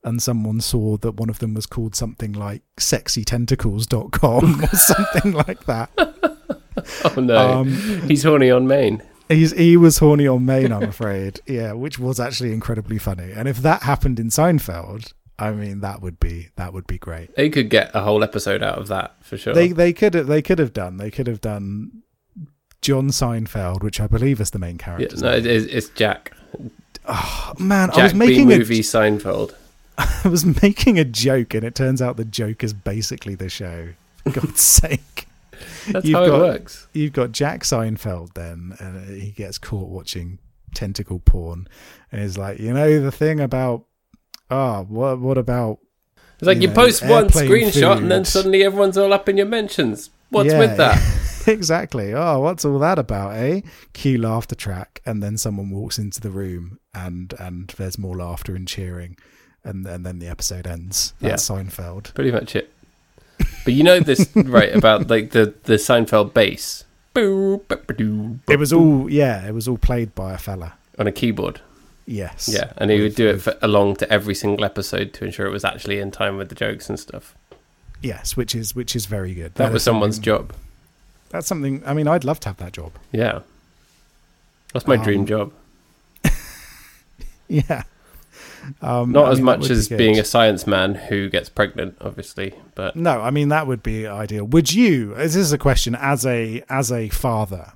and someone saw that one of them was called something like sexytentacles.com or something like that Oh no. um, He's horny on main. he's he was horny on main i'm afraid yeah which was actually incredibly funny and if that happened in seinfeld i mean that would be that would be great They could get a whole episode out of that for sure. they they could have they could have done they could have done John Seinfeld, which I believe is the main yeah, character. no, it is, it's Jack. Man, I Jack was B making a, movie Seinfeld. I was making a joke, and it turns out the joke is basically the show. For God's sake, That's You've how got- it works. you've got Jack Seinfeld. Then and he gets caught watching tentacle porn, and he's like, you know, the thing about ah, what what about It's like you you, know, post one screenshot and then suddenly everyone's all up in your mentions. What's Yeah. with that? exactly. Oh, what's all that about, eh? Cue laughter track, and then someone walks into the room, and and there's more laughter and cheering, and and then the episode ends. That's Seinfeld. Pretty much it. But you know this right about like the the Seinfeld bass. It was all yeah, it was all played by a fella. on a keyboard. Yes. Yeah, and he would do it for, along to every single episode to ensure it was actually in time with the jokes and stuff. Yes, which is which is very good. That, was someone's job. That's something. I mean, I'd love to have that job. Yeah, that's my dream Um, job. Yeah. Um, Not I as mean, much would be as being a science man who gets pregnant, obviously, but No, I mean that would be ideal. Would you? This is a question as a as a father.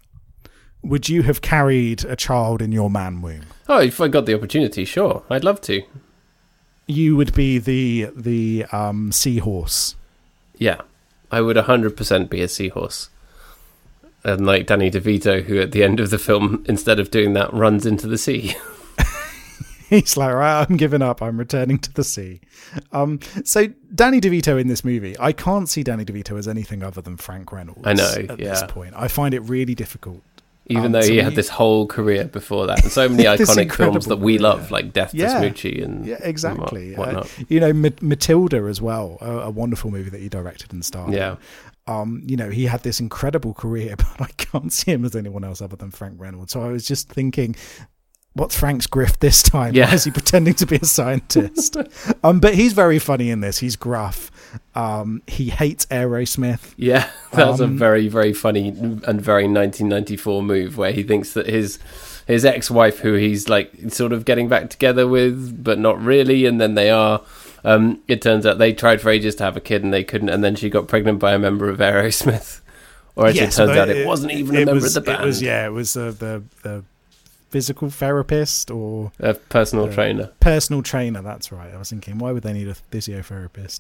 Would you have carried a child in your man womb? oh, if I got the opportunity, sure, I'd love to. You would be the the um, seahorse. Yeah, I would hundred percent be a seahorse. And like Danny DeVito, who at the end of the film, instead of doing that, runs into the sea. He's like, right, I'm giving up. I'm returning to the sea. Um, so Danny DeVito in this movie, I can't see Danny DeVito as anything other than Frank Reynolds. I know, At this yeah. point, I find it really difficult. Even Um, though he had this whole career before that, and so many iconic films that we love, like Death Yeah. to Smoochy and Yeah, exactly. and Uh, you know, Ma- Matilda as well, a, a wonderful movie that he directed and starred. yeah, um, you know, he had this incredible career, but I can't see him as anyone else other than Frank Reynolds. So I was just thinking, what's Frank's grift this time? Yeah. Why is he pretending to be a scientist? um, but he's very funny in this. He's gruff. Um, he hates Aerosmith. yeah, that was a Um, very very funny and very 1994 move where he thinks that his his ex-wife, who he's like sort of getting back together with, but not really, and then they are. Um, it turns out they tried for ages to have a kid and they couldn't, and then she got pregnant by a member of Aerosmith. Or actually, Yes, it turns out it, wasn't even a member was- of the band. It was yeah, it was uh, the the physical therapist or a personal Uh, trainer. personal trainer. That's right. I was thinking, why would they need a physiotherapist?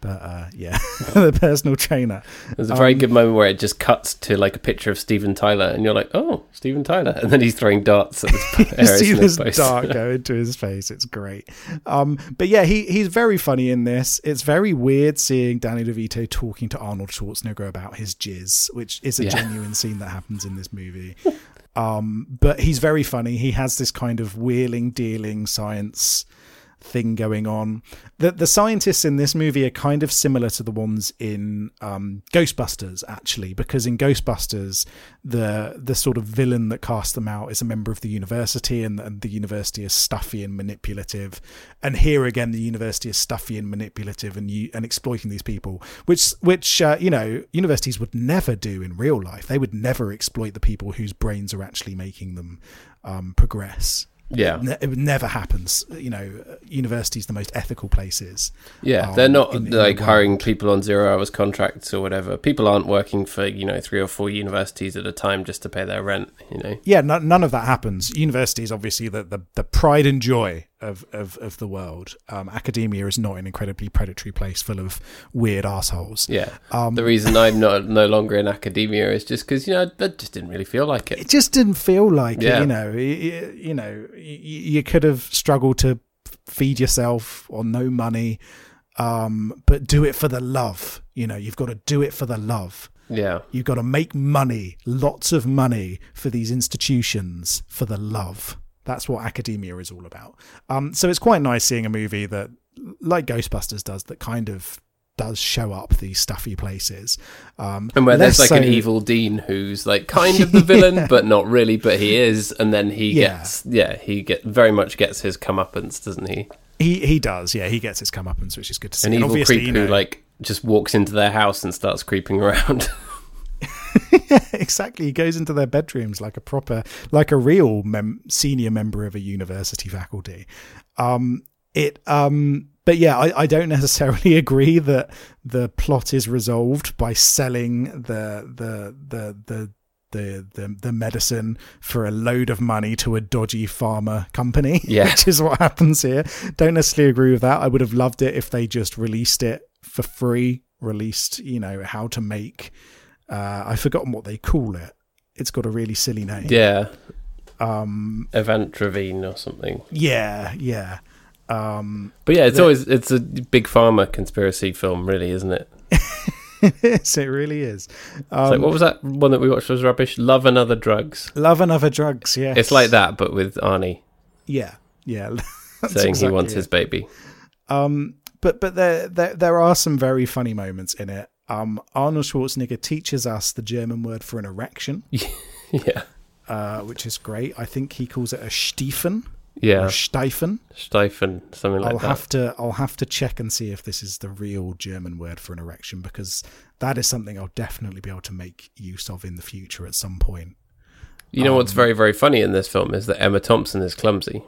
But uh, yeah, the personal trainer. There's a very um, good moment where it just cuts to like a picture of Steven Tyler, and you're like, "Oh, Steven Tyler," and then he's throwing darts at this see this poster. dart go into his face. It's great. Um, but yeah, he he's very funny in this. It's very weird seeing Danny DeVito talking to Arnold Schwarzenegger about his jizz, which is a Yeah. genuine scene that happens in this movie. Um, but he's very funny. He has this kind of wheeling, dealing science thing going on. The the scientists in this movie are kind of similar to the ones in um, Ghostbusters, actually, because in Ghostbusters, the the sort of villain that cast them out is a member of the university, and, and the university is stuffy and manipulative. And here again, the university is stuffy and manipulative, and you, and exploiting these people, which which uh, you know universities would never do in real life. They would never exploit the people whose brains are actually making them um, progress. Yeah, Ne- it never happens. You know, universities the most ethical places. yeah. They're not in- in like hiring people on zero hours contracts or whatever. People aren't working for you know three or four universities at a time just to pay their rent. You know. Yeah, no, none of that happens. universities obviously the, the, the pride and joy of, of, of the world. Um, academia is not an incredibly predatory place full of weird assholes. Yeah. Um, the reason I'm not no longer in academia is just because you know I just didn't really feel like it. It just didn't feel like Yeah. it. You know, you, you know, you, you could have struggled to feed yourself on no money, um, but do it for the love. You know, you've got to do it for the love. Yeah. You've got to make money, lots of money for these institutions for the love. That's what academia is all about. Um, so it's quite nice seeing a movie that, like Ghostbusters does, that kind of does show up these stuffy places. Um, And where there's like an evil dean who's like kind of the villain, but not really, but he is, and then he Yeah. gets yeah, he get very much gets his comeuppance, doesn't he? He he does, yeah. He gets his comeuppance, which is good to see. An And evil creep you know- who like just walks into their house and starts creeping around. exactly. He goes into their bedrooms like a proper, like a real mem- senior member of a university faculty. Um, it, um, but yeah, I, I don't necessarily agree that the plot is resolved by selling the the the the. The, the the medicine for a load of money to a dodgy pharma company, Yeah. which is what happens here. Don't necessarily agree with that. I would have loved it if they just released it for free, released, you know, how to make uh, I've forgotten what they call it. It's got a really silly name. yeah, Um, Evantravine or something. yeah, yeah. Um, But yeah, it's The- always it's a big pharma conspiracy film, really, isn't it? is. It really is. Um, so what was that one that we watched was rubbish? Love and Other Drugs. Love and Other Drugs. Yeah, It's like that, but with Arnie Yeah, yeah. Saying exactly he wants it. his baby. Um, but but there, there there are some very funny moments in it. Um, Arnold Schwarzenegger teaches us the German word for an erection, yeah, uh, which is great. I think he calls it a Stiefen yeah, or Steifen. Steifen, something like I'll that. have to I'll have to check and see if this is the real German word for an erection because that is something I'll definitely be able to make use of in the future at some point. You know what's um, very very funny in this film is that Emma Thompson is clumsy.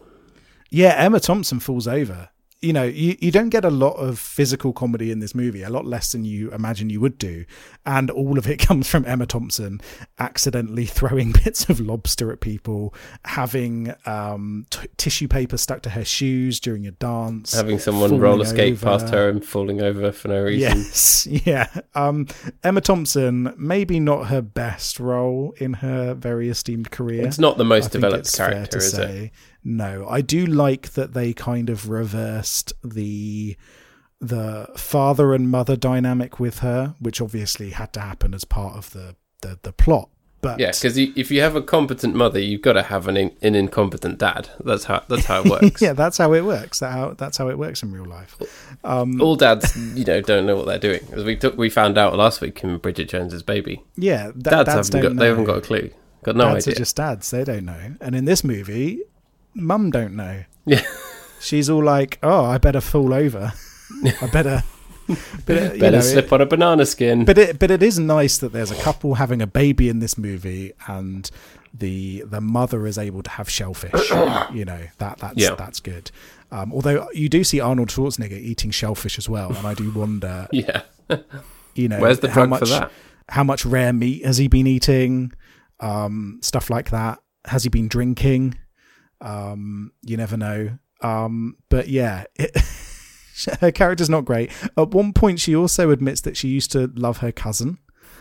Yeah, Emma Thompson falls over. You know, you, you don't get a lot of physical comedy in this movie, a lot less than you imagine you would do. And all of it comes from Emma Thompson accidentally throwing bits of lobster at people, having um, t- tissue paper stuck to her shoes during a dance, Having someone roller skate over. past her and falling over for no reason. Yes, yeah. Um, Emma Thompson, maybe not her best role in her very esteemed career. It's not the most developed character, is it? No, I do like that they kind of reversed the the father and mother dynamic with her, which obviously had to happen as part of the the, the plot. But Yeah, because if you have a competent mother, you've got to have an, in, an incompetent dad. That's how that's how it works. yeah, that's how it works. That how that's how it works in real life. Um, All dads, you know, don't know what they're doing. As we took, we found out last week in Bridget Jones's Baby. yeah, da- Dads, dads, haven't got, they haven't got a clue. Got no dads idea. are just dads. They don't know. And in this movie, mum don't know. Yeah. She's all like, "Oh, I better fall over. I better." But, you Better know, slip on a banana skin. but it but it is nice that there's a couple having a baby in this movie and the the mother is able to have shellfish you know that that's Yeah. that's good um, although you do see Arnold Schwarzenegger eating shellfish as well and I do wonder yeah. you know Where's the how drug much for that? how much rare meat has he been eating um, stuff like that has he been drinking um, you never know um, but yeah it, her character's not great at one point she also admits that she used to love her cousin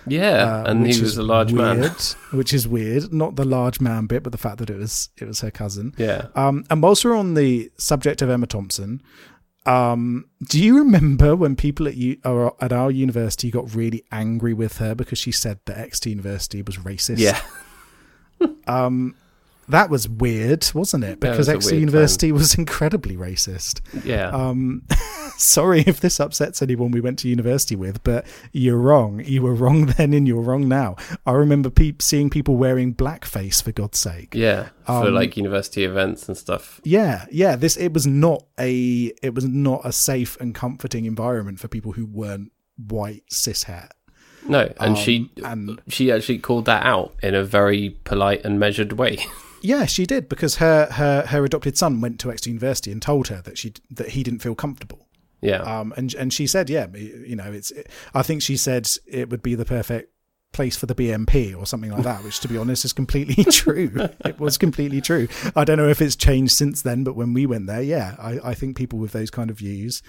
Yeah, uh, and he was a large man. weird, which is weird. Not the large man bit, but the fact that it was it was her cousin. Yeah. Um, and whilst we're on the subject of Emma Thompson, um, do you remember when people at you or at our university got really angry with her because she said that Exeter University was racist? Yeah. Um, that was weird, wasn't it? Because was Exeter University was incredibly racist. Yeah. Um, sorry if this upsets anyone we went to university with, but you're wrong. You were wrong then, and you're wrong now. I remember pe- seeing people wearing blackface for God's sake. yeah. For um, like university events and stuff. Yeah, yeah. This it was not a it was not a safe and comforting environment for people who weren't white cis het. No, and she um, and she actually called that out in a very polite and measured way. yeah, she did because her her her adopted son went to Exeter University and told her that she that he didn't feel comfortable. yeah. Um, and and she said, yeah, you know, it's. I think she said it would be the perfect place for the BNP or something like that. Which, to be honest, is completely true. it was completely true. I don't know if it's changed since then, but when we went there, yeah, I, I think people with those kind of views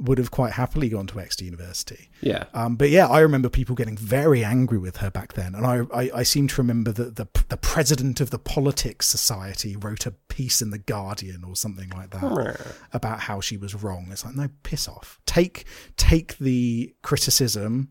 would have quite happily gone to Exeter University. yeah. Um, but yeah, I remember people getting very angry with her back then, and I, I, I seem to remember that the the president of the Politics Society wrote a piece in the Guardian or something like that about how she was wrong. It's like no, piss off. Take take the criticism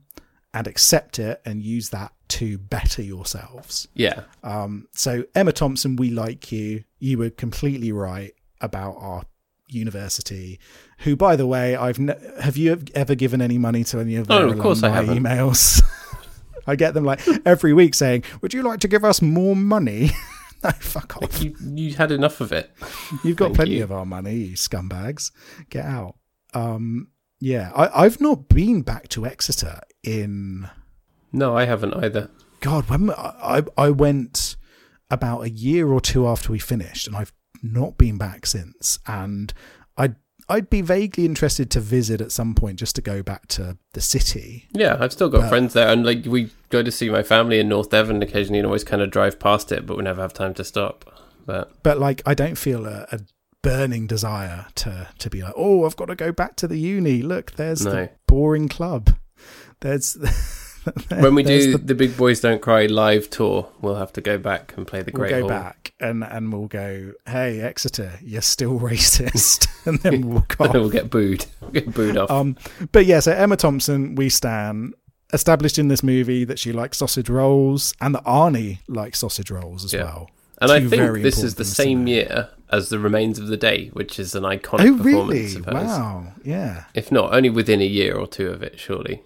and accept it, and use that to better yourselves. Yeah. Um, so Emma Thompson, we like you. You were completely right about our university. Who, by the way, I've ne- have you ever given any money to any of their Oh, of course I haven't. emails? I get them like every week saying, "Would you like to give us more money?" no, fuck off. You you had enough of it. You've got plenty you. of our money, you scumbags. Get out. Um, yeah, I, I've not been back to Exeter in No, I haven't either. God, when I I went about a year or two after we finished, and I've not been back since. And I'd I'd be vaguely interested to visit at some point just to go back to the city. Yeah, I've still got friends there, and like we go to see my family in North Devon occasionally, and always kind of drive past it, but we never have time to stop. But But like, I don't feel a, a burning desire to to be like, oh, I've got to go back to the uni. Look, there's No. the boring club. There's when we do the the, Big Boys Don't Cry live tour, we'll have to go back and play the we'll Great go Hall. back and and we'll go, hey Exeter, you're still racist, and then we'll walk off. we'll get booed. We'll get booed off. Um, but yeah, so Emma Thompson, we stand. established in this movie that she likes sausage rolls and that Arnie likes sausage rolls as Yeah. well. And I think this is the same year as The Remains of the Day, which is an iconic Oh, performance really? Wow. Yeah. If not, only within a year or two of it, surely.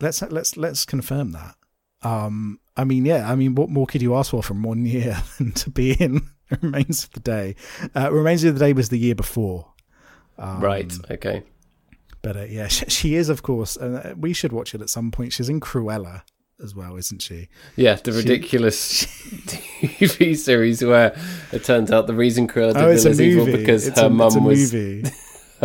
Let's let's let's confirm that. Um, I mean, yeah. I mean, what more could you ask for from one year than to be in Remains of the Day? Uh, Remains of the Day was the year before. Um, right. Okay. But uh, yeah, she, she is, of course. Uh, we should watch it at some point. She's in Cruella as well, isn't she? Yeah, the ridiculous TV series where it turns out the reason Cruella Oh, it's a is evil because it's her a, it's a mum was movie.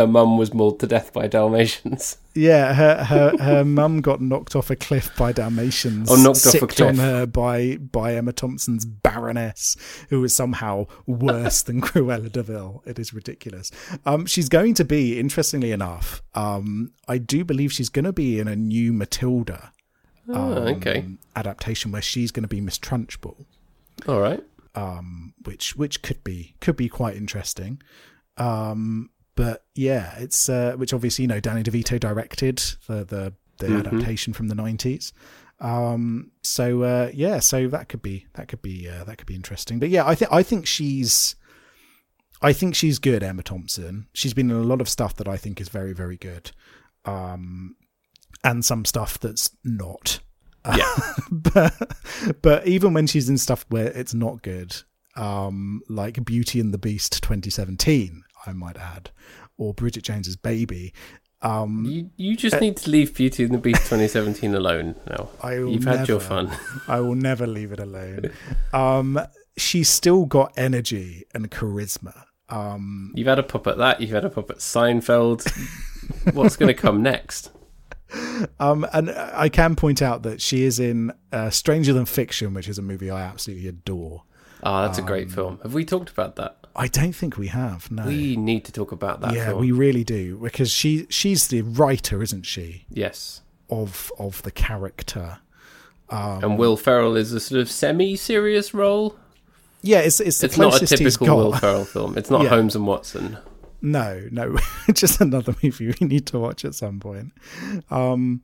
Her mum was mauled to death by Dalmatians. Yeah, her her her mum got knocked off a cliff by Dalmatians. Oh, knocked off a sicked on her by by Emma Thompson's Baroness, who is somehow worse than Cruella de Vil. It is ridiculous. Um, she's going to be, interestingly enough, um, I do believe she's going to be in a new Matilda Oh, okay. um, adaptation where she's going to be Miss Trunchbull. All right. um, which which could be could be quite interesting. Um, but yeah, it's uh, which obviously you know Danny DeVito directed the the, the Mhm. adaptation from the nineties. Um, so uh, yeah, so that could be that could be uh, that could be interesting. But yeah, I think I think she's I think she's good, Emma Thompson. She's been in a lot of stuff that I think is very very good, um, and some stuff that's not. Yeah. but but even when she's in stuff where it's not good, um, like Beauty and the Beast 2017, I might add, or Bridget Jones's Baby. Um, You you just need to leave Beauty and the Beast 2017 alone now. I will You've had your fun. I will never leave it alone. Um, she's still got energy and charisma. Um, You've had a pop at that. You've had a pop at Seinfeld. What's going to come next? um, and I can point out that she is in uh, Stranger Than Fiction, which is a movie I absolutely adore. Ah, that's a Um, great film. Have we talked about that? I don't think we have. No. We need to talk about that yeah, film. we really do because she she's the writer, isn't she, Yes. of of the character. Um, And Will Ferrell is a sort of semi-serious role. Yeah, it's it's It's not a typical Will. Ferrell film. It's not Yeah. Holmes and Watson. No, no, just another movie we need to watch at some point. Um,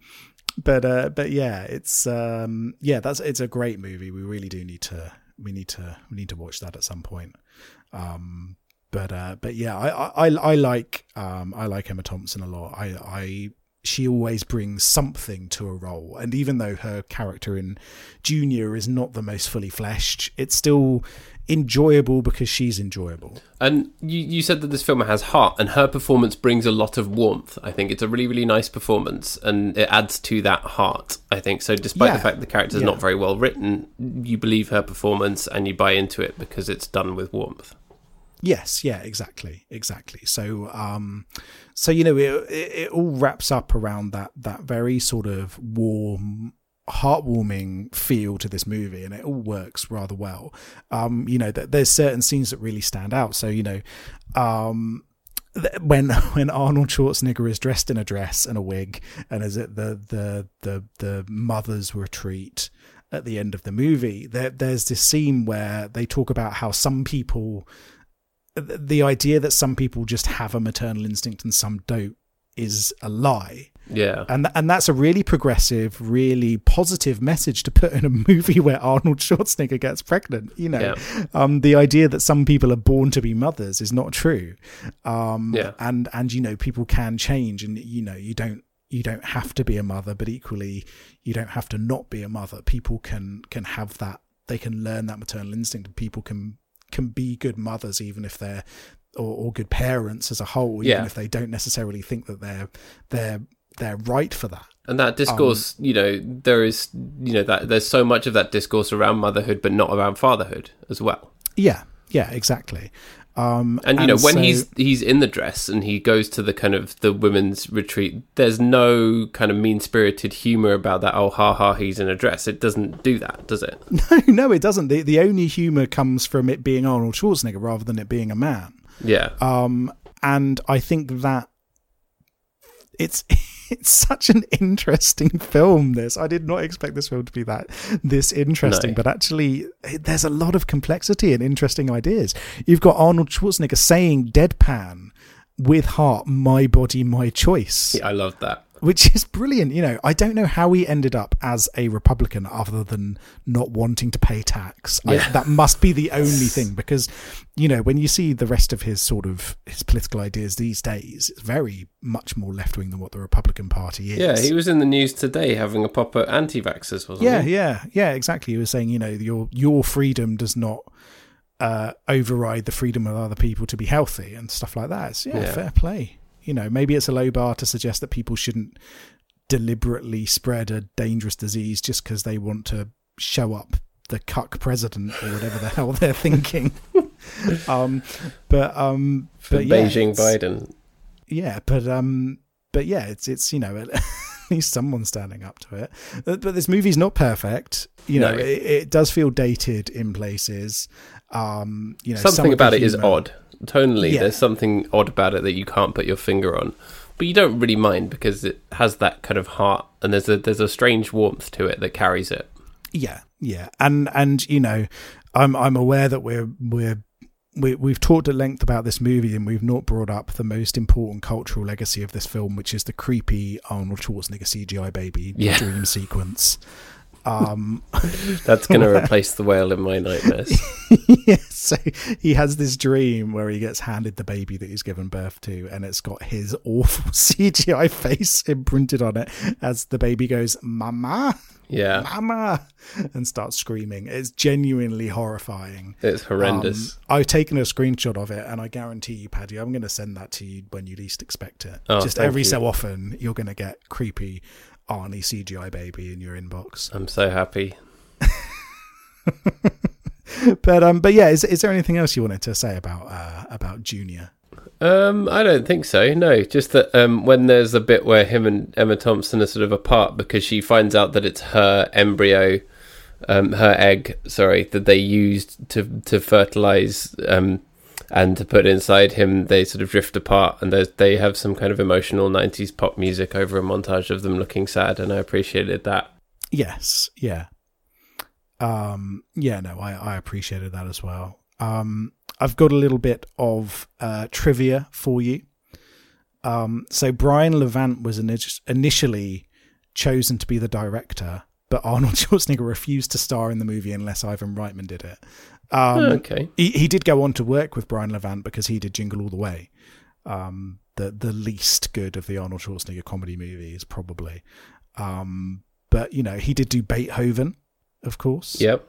but uh, but yeah, it's um, yeah, that's it's a great movie. We really do need to we need to we need to watch that at some point. Um, but uh, but yeah, I I, I like um, I like Emma Thompson a lot. I I she always brings something to a role, and even though her character in Junior is not the most fully fleshed, it's still enjoyable because she's enjoyable. And you, you said that this film has heart, and her performance brings a lot of warmth. I think it's a really, really nice performance, and it adds to that heart. I think so. Despite Yeah. the fact the character's Yeah. not very well written, you believe her performance and you buy into it because it's done with warmth. Yes, yeah, exactly, exactly. So, um, so you know, it, it, all wraps up around that that very sort of warm, heartwarming feel to this movie, and it all works rather well. Um, you know, that there's certain scenes that really stand out. So, you know, um, th- when when Arnold Schwarzenegger is dressed in a dress and a wig, and is at the the the the mother's retreat at the end of the movie, there there's this scene where they talk about how some people the idea that some people just have a maternal instinct and some don't is a lie Yeah. and and that's a really progressive really positive message to put in a movie where Arnold Schwarzenegger gets pregnant you know Yeah. um the idea that some people are born to be mothers is not true um Yeah. and and you know people can change and you know you don't you don't have to be a mother but equally you don't have to not be a mother people can can have that they can learn that maternal instinct and people can can be good mothers even if they're or, or good parents as a whole even Yeah. if they don't necessarily think that they're they're they're right for that And that discourse, Um, you know, there is, you know, that there's so much of that discourse around motherhood, but not around fatherhood as well. yeah yeah exactly um And you know, when so- he's he's in the dress and he goes to the kind of the women's retreat, there's no kind of mean spirited humor about that. Oh, ha ha, he's in a dress. It doesn't do that, does it? no no it doesn't the, the only humor comes from it being arnold schwarzenegger rather than it being a man Yeah, um and i think that it's it's such an interesting film this i did not expect this film to be that this interesting No. but actually it- there's a lot of complexity and interesting ideas you've got arnold schwarzenegger saying deadpan with heart my body my choice Yeah, I love that. Which is brilliant. You know, I don't know how he ended up as a Republican other than not wanting to pay tax. I, that must be the only thing because, you know, when you see the rest of his sort of his political ideas these days, it's very much more left wing than what the Republican Party is. Yeah, he was in the news today having a pop at anti-vaxxers, wasn't Yeah, he? yeah, yeah, exactly. He was saying, you know, your your freedom does not uh, override the freedom of other people to be healthy and stuff like that. It's, yeah, Yeah. fair play. You know, maybe it's a low bar to suggest that people shouldn't deliberately spread a dangerous disease just because they want to show up the cuck president or whatever the hell they're thinking. um, but um, For but yeah, Beijing Biden. yeah, but um, but yeah, it's it's you know at least someone's standing up to it. But, but this movie's not perfect. You know, No. it, it does feel dated in places. Um, you know, something about it is odd. Tonally, Yeah. there's something odd about it that you can't put your finger on, but you don't really mind because it has that kind of heart and there's a there's a strange warmth to it that carries it. Yeah, yeah, and and you know, I'm I'm aware that we're we're. We, we've talked at length about this movie and we've not brought up the most important cultural legacy of this film, which is the creepy Arnold Schwarzenegger CGI baby Yeah. dream sequence. Um, That's going to replace the whale in my nightmares. yeah, so he has this dream where he gets handed the baby that he's given birth to, and it's got his awful CGI face imprinted on it as the baby goes, Mama, Yeah, Mama, and starts screaming. It's genuinely horrifying. it's horrendous. Um, I've taken a screenshot of it, and I guarantee you, Paddy, I'm going to send that to you when you least expect it. Oh, Just every you. so often, you're going to get creepy Arnie CGI baby in your inbox. I'm so happy. But um, but yeah, is is there anything else you wanted to say about uh, about Junior? Um, I don't think so. No, just that um, when there's a bit where him and Emma Thompson are sort of apart because she finds out that it's her embryo, um, her egg, sorry, that they used to to fertilize um, and to put inside him. They sort of drift apart, and they have some kind of emotional '90s pop music over a montage of them looking sad, and I appreciated that. Yes, yeah. Um, yeah, no, I, I appreciated that as well. Um, I've got a little bit of uh, trivia for you. Um, so Brian Levant was init- initially chosen to be the director, but Arnold Schwarzenegger refused to star in the movie unless Ivan Reitman did it. Um, Oh, okay, he, he did go on to work with Brian Levant because he did Jingle All the Way, um, the the least good of the Arnold Schwarzenegger comedy movies, probably. Um, but you know, he did do Beethoven, of course. yep,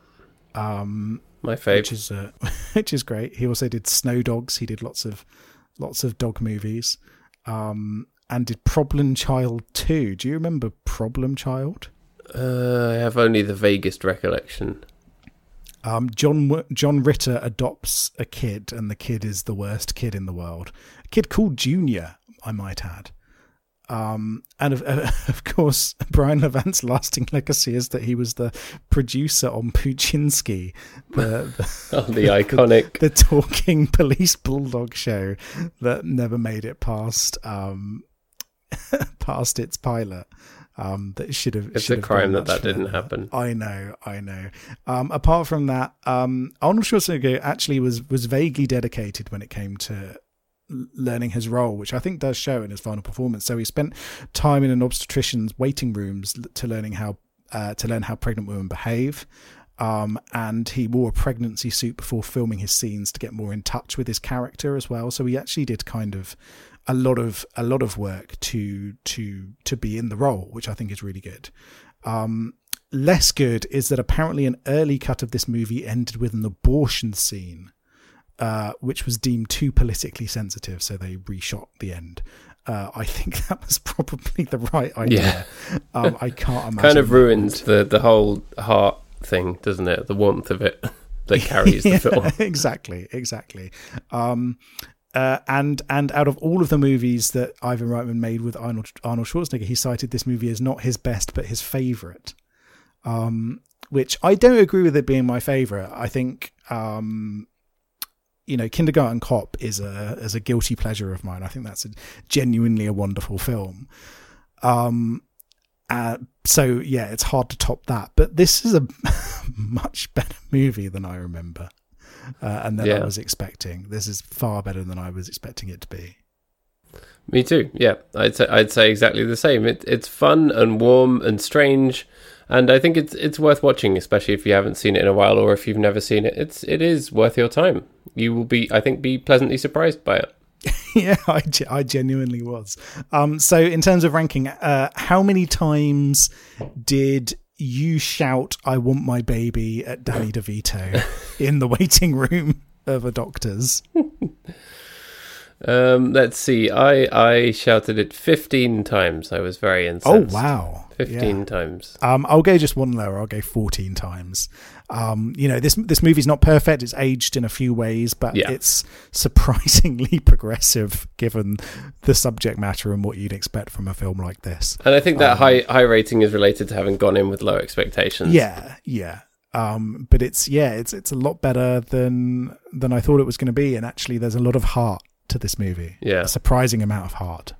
Um, my favorite, which is uh, which is great. He also did Snow Dogs. He did lots of lots of dog movies, um, and did Problem Child too. Do you remember Problem Child? Uh, I have only the vaguest recollection. Um, John John Ritter adopts a kid, and the kid is the worst kid in the world. A kid called Junior, I might add. Um, and of, of course, Brian Levant's lasting legacy is that he was the producer on Poochinski, the, the Oh, the iconic. the talking police bulldog show that never made it past um, past its pilot. Um, that should have. It's should a have crime that that didn't happen. I know, I know. Um, apart from that, um, Arnold Schwarzenegger actually was was vaguely dedicated when it came to learning his role, which I think does show in his final performance. So he spent time in an obstetrician's waiting rooms to learning how uh, to learn how pregnant women behave. Um, and he wore a pregnancy suit before filming his scenes to get more in touch with his character as well. So he actually did kind of a lot of a lot of work to to to be in the role, which I think is really good. Um, less good is that apparently an early cut of this movie ended with an abortion scene, uh, which was deemed too politically sensitive, so they reshot the end. Uh, I think that was probably the right idea. Um, I can't imagine. kind of ruins the the whole heart thing, doesn't it? The warmth of it that carries the film. exactly, exactly. Um, uh, and and out of all of the movies that Ivan Reitman made with Arnold Arnold Schwarzenegger, he cited this movie as not his best but his favorite. Um, which I don't agree with it being my favorite. I think um, you know, Kindergarten Cop is a is a guilty pleasure of mine. I think that's a, genuinely a wonderful film. Um, uh, so yeah, it's hard to top that. But this is a much better movie than I remember, uh, and than I was expecting. This is far better than I was expecting it to be. Me too. Yeah, I'd say I'd say exactly the same. It, it's fun and warm and strange, and I think it's it's worth watching, especially if you haven't seen it in a while or if you've never seen it. It's it is worth your time. You will be, I think, be pleasantly surprised by it. yeah, I, I genuinely was. Um, so in terms of ranking, uh, how many times did you shout "I want my baby" at Danny DeVito in the waiting room of a doctor's? Um, let's see. I I shouted it fifteen times. I was very Oh wow, fifteen Yeah. times. Um, I'll go just one lower. I'll go fourteen times. Um, you know this this movie's not perfect. It's aged in a few ways, but Yeah. it's surprisingly progressive given the subject matter and what you'd expect from a film like this. And I think that high high rating is related to having gone in with low expectations. Yeah, yeah. Um, but it's yeah, it's it's a lot better than than I thought it was going to be, and actually, there's a lot of heart to this movie. Yeah. a surprising amount of heart.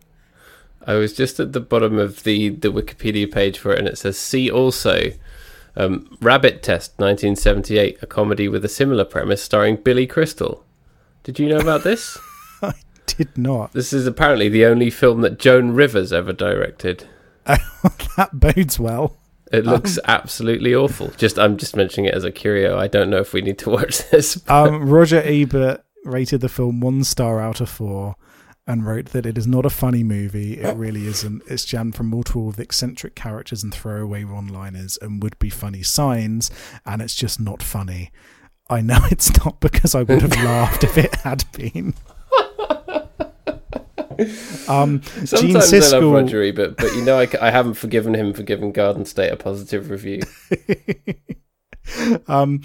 I was just at the bottom of the, the Wikipedia page for it, and it says, "See also, um, Rabbit Test, 1978, a comedy with a similar premise starring Billy Crystal." Did you know about this? I did not. this is apparently the only film that Joan Rivers ever directed. that bodes well. It looks absolutely awful. Just I'm just mentioning it as a curio. I don't know if we need to watch this. Um, Roger Ebert rated the film one star out of four and wrote that it is not a funny movie. It really isn't. It's jammed from multiple with eccentric characters and throwaway one liners and would be funny signs, and it's just not funny. I know it's not because I would have laughed if it had been. Um, Gene Sometimes I love Siskel, Roger Ebert, but you know I, I haven't forgiven him for giving Garden State a positive review. um,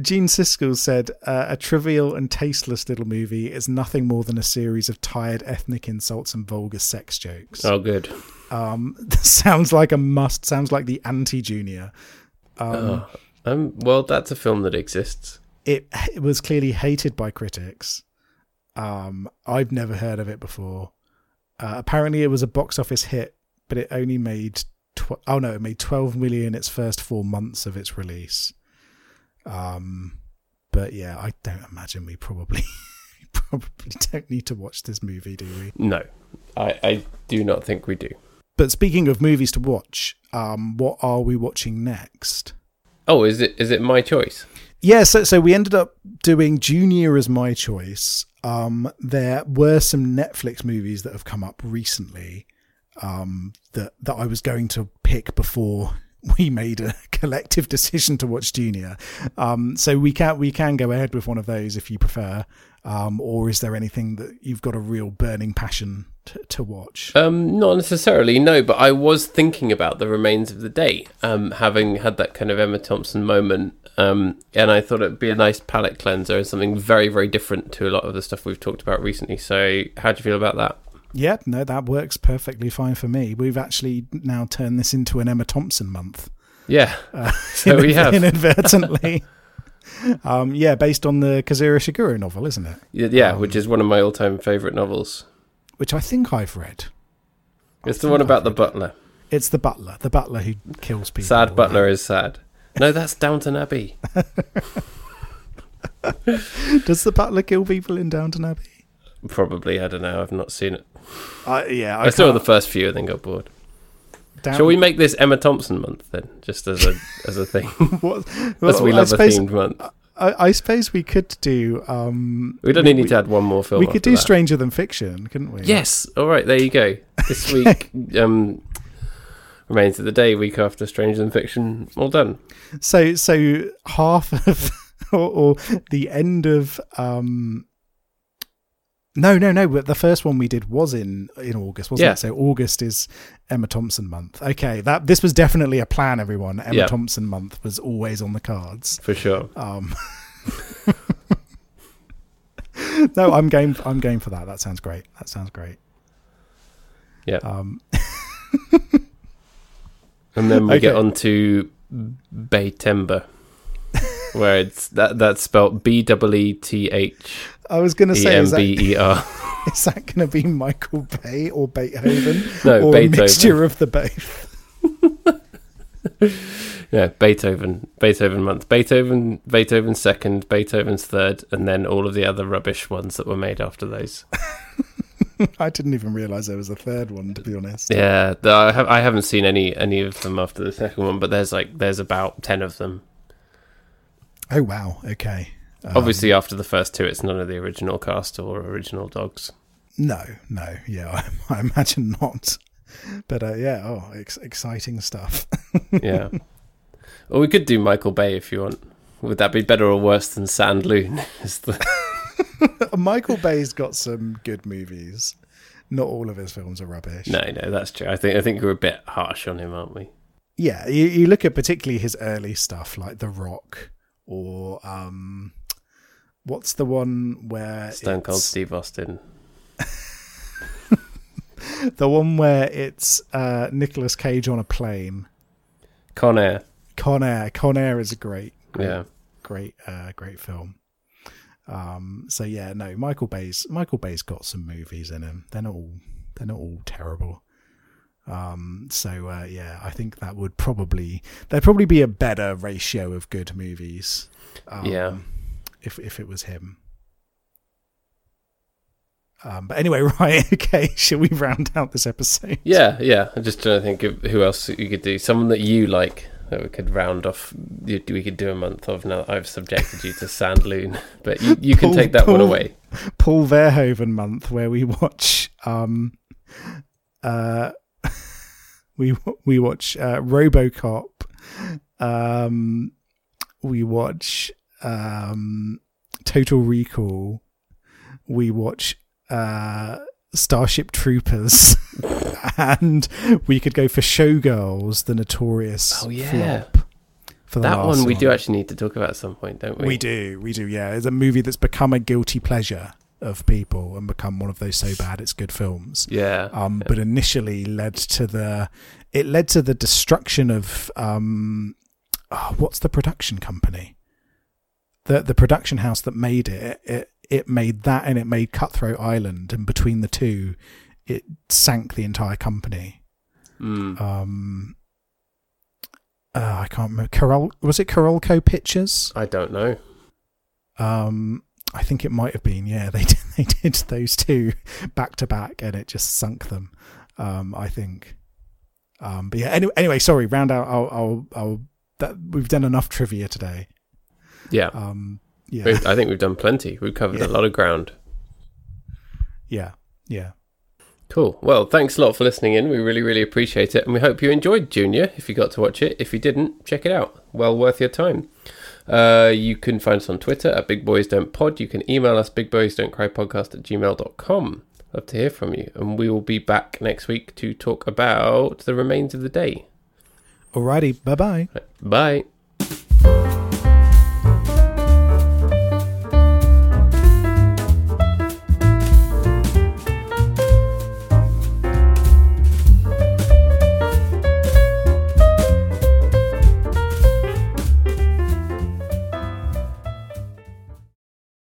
Gene Siskel said, uh, "A trivial and tasteless little movie is nothing more than a series of tired ethnic insults and vulgar sex jokes." Oh, good. Um, sounds like a must. Sounds like the anti-Junior. Um, Oh, um, well, that's a film that exists. it, it was clearly hated by critics. Um, I've never heard of it before. Uh, apparently, it was a box office hit, but it only made tw- oh no, it made twelve million its first four months of its release. Um, but yeah, I don't imagine we probably probably don't need to watch this movie, do we? No, I, I do not think we do. But speaking of movies to watch, um, what are we watching next? Oh, is it is it my choice? Yeah, so so we ended up doing Junior as my choice. Um, there were some Netflix movies that have come up recently um, that that I was going to pick before we made a collective decision to watch Junior. Um, so we can we can go ahead with one of those if you prefer. Um, or is there anything that you've got a real burning passion to, to watch? Um, not necessarily, no. But I was thinking about the remains of the day, um, having had that kind of Emma Thompson moment, um, and I thought it'd be a nice palate cleanser and something very, very different to a lot of the stuff we've talked about recently. So, how do you feel about that? Yeah, no, that works perfectly fine for me. We've actually now turned this into an Emma Thompson month. Yeah, Uh, So we have. inadvertently. um, yeah, based on the Kazuo Ishiguro novel, isn't it? Yeah, which is one of my all-time favorite novels. Which I think I've read. It's the one about the butler. It's the butler, the butler who kills people. Sad butler is sad. No, that's Downton Abbey. Does the butler kill people in Downton Abbey? Probably, I don't know. I've not seen it. Uh, yeah, I, I, saw the first few and then got bored. Down- Shall we make this Emma Thompson month then, just as a as a thing? What, As we I love a suppose, themed month. I, I suppose we could do. Um, We don't we, need to add one more film. We could do that. Stranger Than Fiction, couldn't we? Yes. All right. There you go. This week, um, remains of the day. Week after Stranger Than Fiction. All done. So so half of or, or the end of um no no no but the first one we did was in in August wasn't Yeah. it so August is Emma Thompson month. Okay that this was definitely a plan everyone. Emma Yeah. Thompson month was always on the cards. For sure. um no I'm game I'm game for that. That sounds great. That sounds great. Yeah. um And then we get on to Baytember, where it's that that's spelled B W E T H I was gonna E say M is that, B E R. is that gonna be Michael Bay or Beethoven No, or a mixture of the both Yeah, Beethoven. Beethoven month. Beethoven. Beethoven's second. Beethoven's third, and then all of the other rubbish ones that were made after those. I didn't even realize there was a third one. To be honest, Yeah, I, have, I haven't seen any any of them after the second one, but there's like there's about ten of them. Oh wow. Okay. Obviously, after the first two, it's none of the original cast or original dogs. No, no. Yeah, I, I imagine not. But uh, yeah, oh, ex- exciting stuff. Yeah. or we could do Michael Bay if you want. Would that be better or worse than Sandloon? Is the Michael Bay's got some good movies. Not all of his films are rubbish. no, no, that's true. I think I think we're a bit harsh on him, aren't we? Yeah, you, you look at particularly his early stuff like The Rock or um what's the one where Stone Cold Steve Austin. the one where it's uh Nicolas Cage on a plane. Con Air. Con Air. Con Air is a great Yeah. great uh great film. Um so yeah, no, Michael Bay's Michael Bay's got some movies in him. They're not all they're not all terrible. Um so uh yeah, I think that would probably there'd probably be a better ratio of good movies. Um, Yeah. If if it was him. Um, but anyway, right, okay, shall we round out this episode? Yeah, yeah. I'm just trying to think of who else you could do. Someone that you like that we could round off. We could do a month of now that I've subjected you to Sandloon. But you, you can Paul- take that one away. Paul Verhoeven month where we watch um uh we we watch uh RoboCop um we watch um Total Recall we watch uh Starship Troopers and we could go for Showgirls the notorious Oh, yeah. flop for That one we do actually need to talk about at some point, don't we? we do, we do, yeah. It's a movie that's become a guilty pleasure of people and become one of those so bad it's good films. Yeah. Um, but initially led to the, it led to the destruction of, um, oh, what's the production company? The the production house that made it, it it made that and it made Cutthroat Island, and between the two, it sank the entire company. Mm. Um, uh, I can't remember. Carol was it Carolco Pictures? I don't know. Um, I think it might have been. Yeah, they did, they did those two back to back, and it just sunk them. Um, I think. Um, but yeah. Anyway, anyway, sorry. Round out. I'll. I'll. I'll that we've done enough trivia today. Yeah. Um, yeah. We- I think we've done plenty. We've covered Yeah. a lot of ground. Yeah. Yeah. Cool. Well, thanks a lot for listening in. We really, really appreciate it. And we hope you enjoyed Junior. If you got to watch it, if you didn't, check it out. Well worth your time. Uh, you can find us on Twitter at Big Boys Don't Pod. You can email us bigboysdon'tcrypodcast at gmail.com. Love to hear from you. And we will be back next week to talk about the remains of the day. Alrighty. Bye bye. Bye.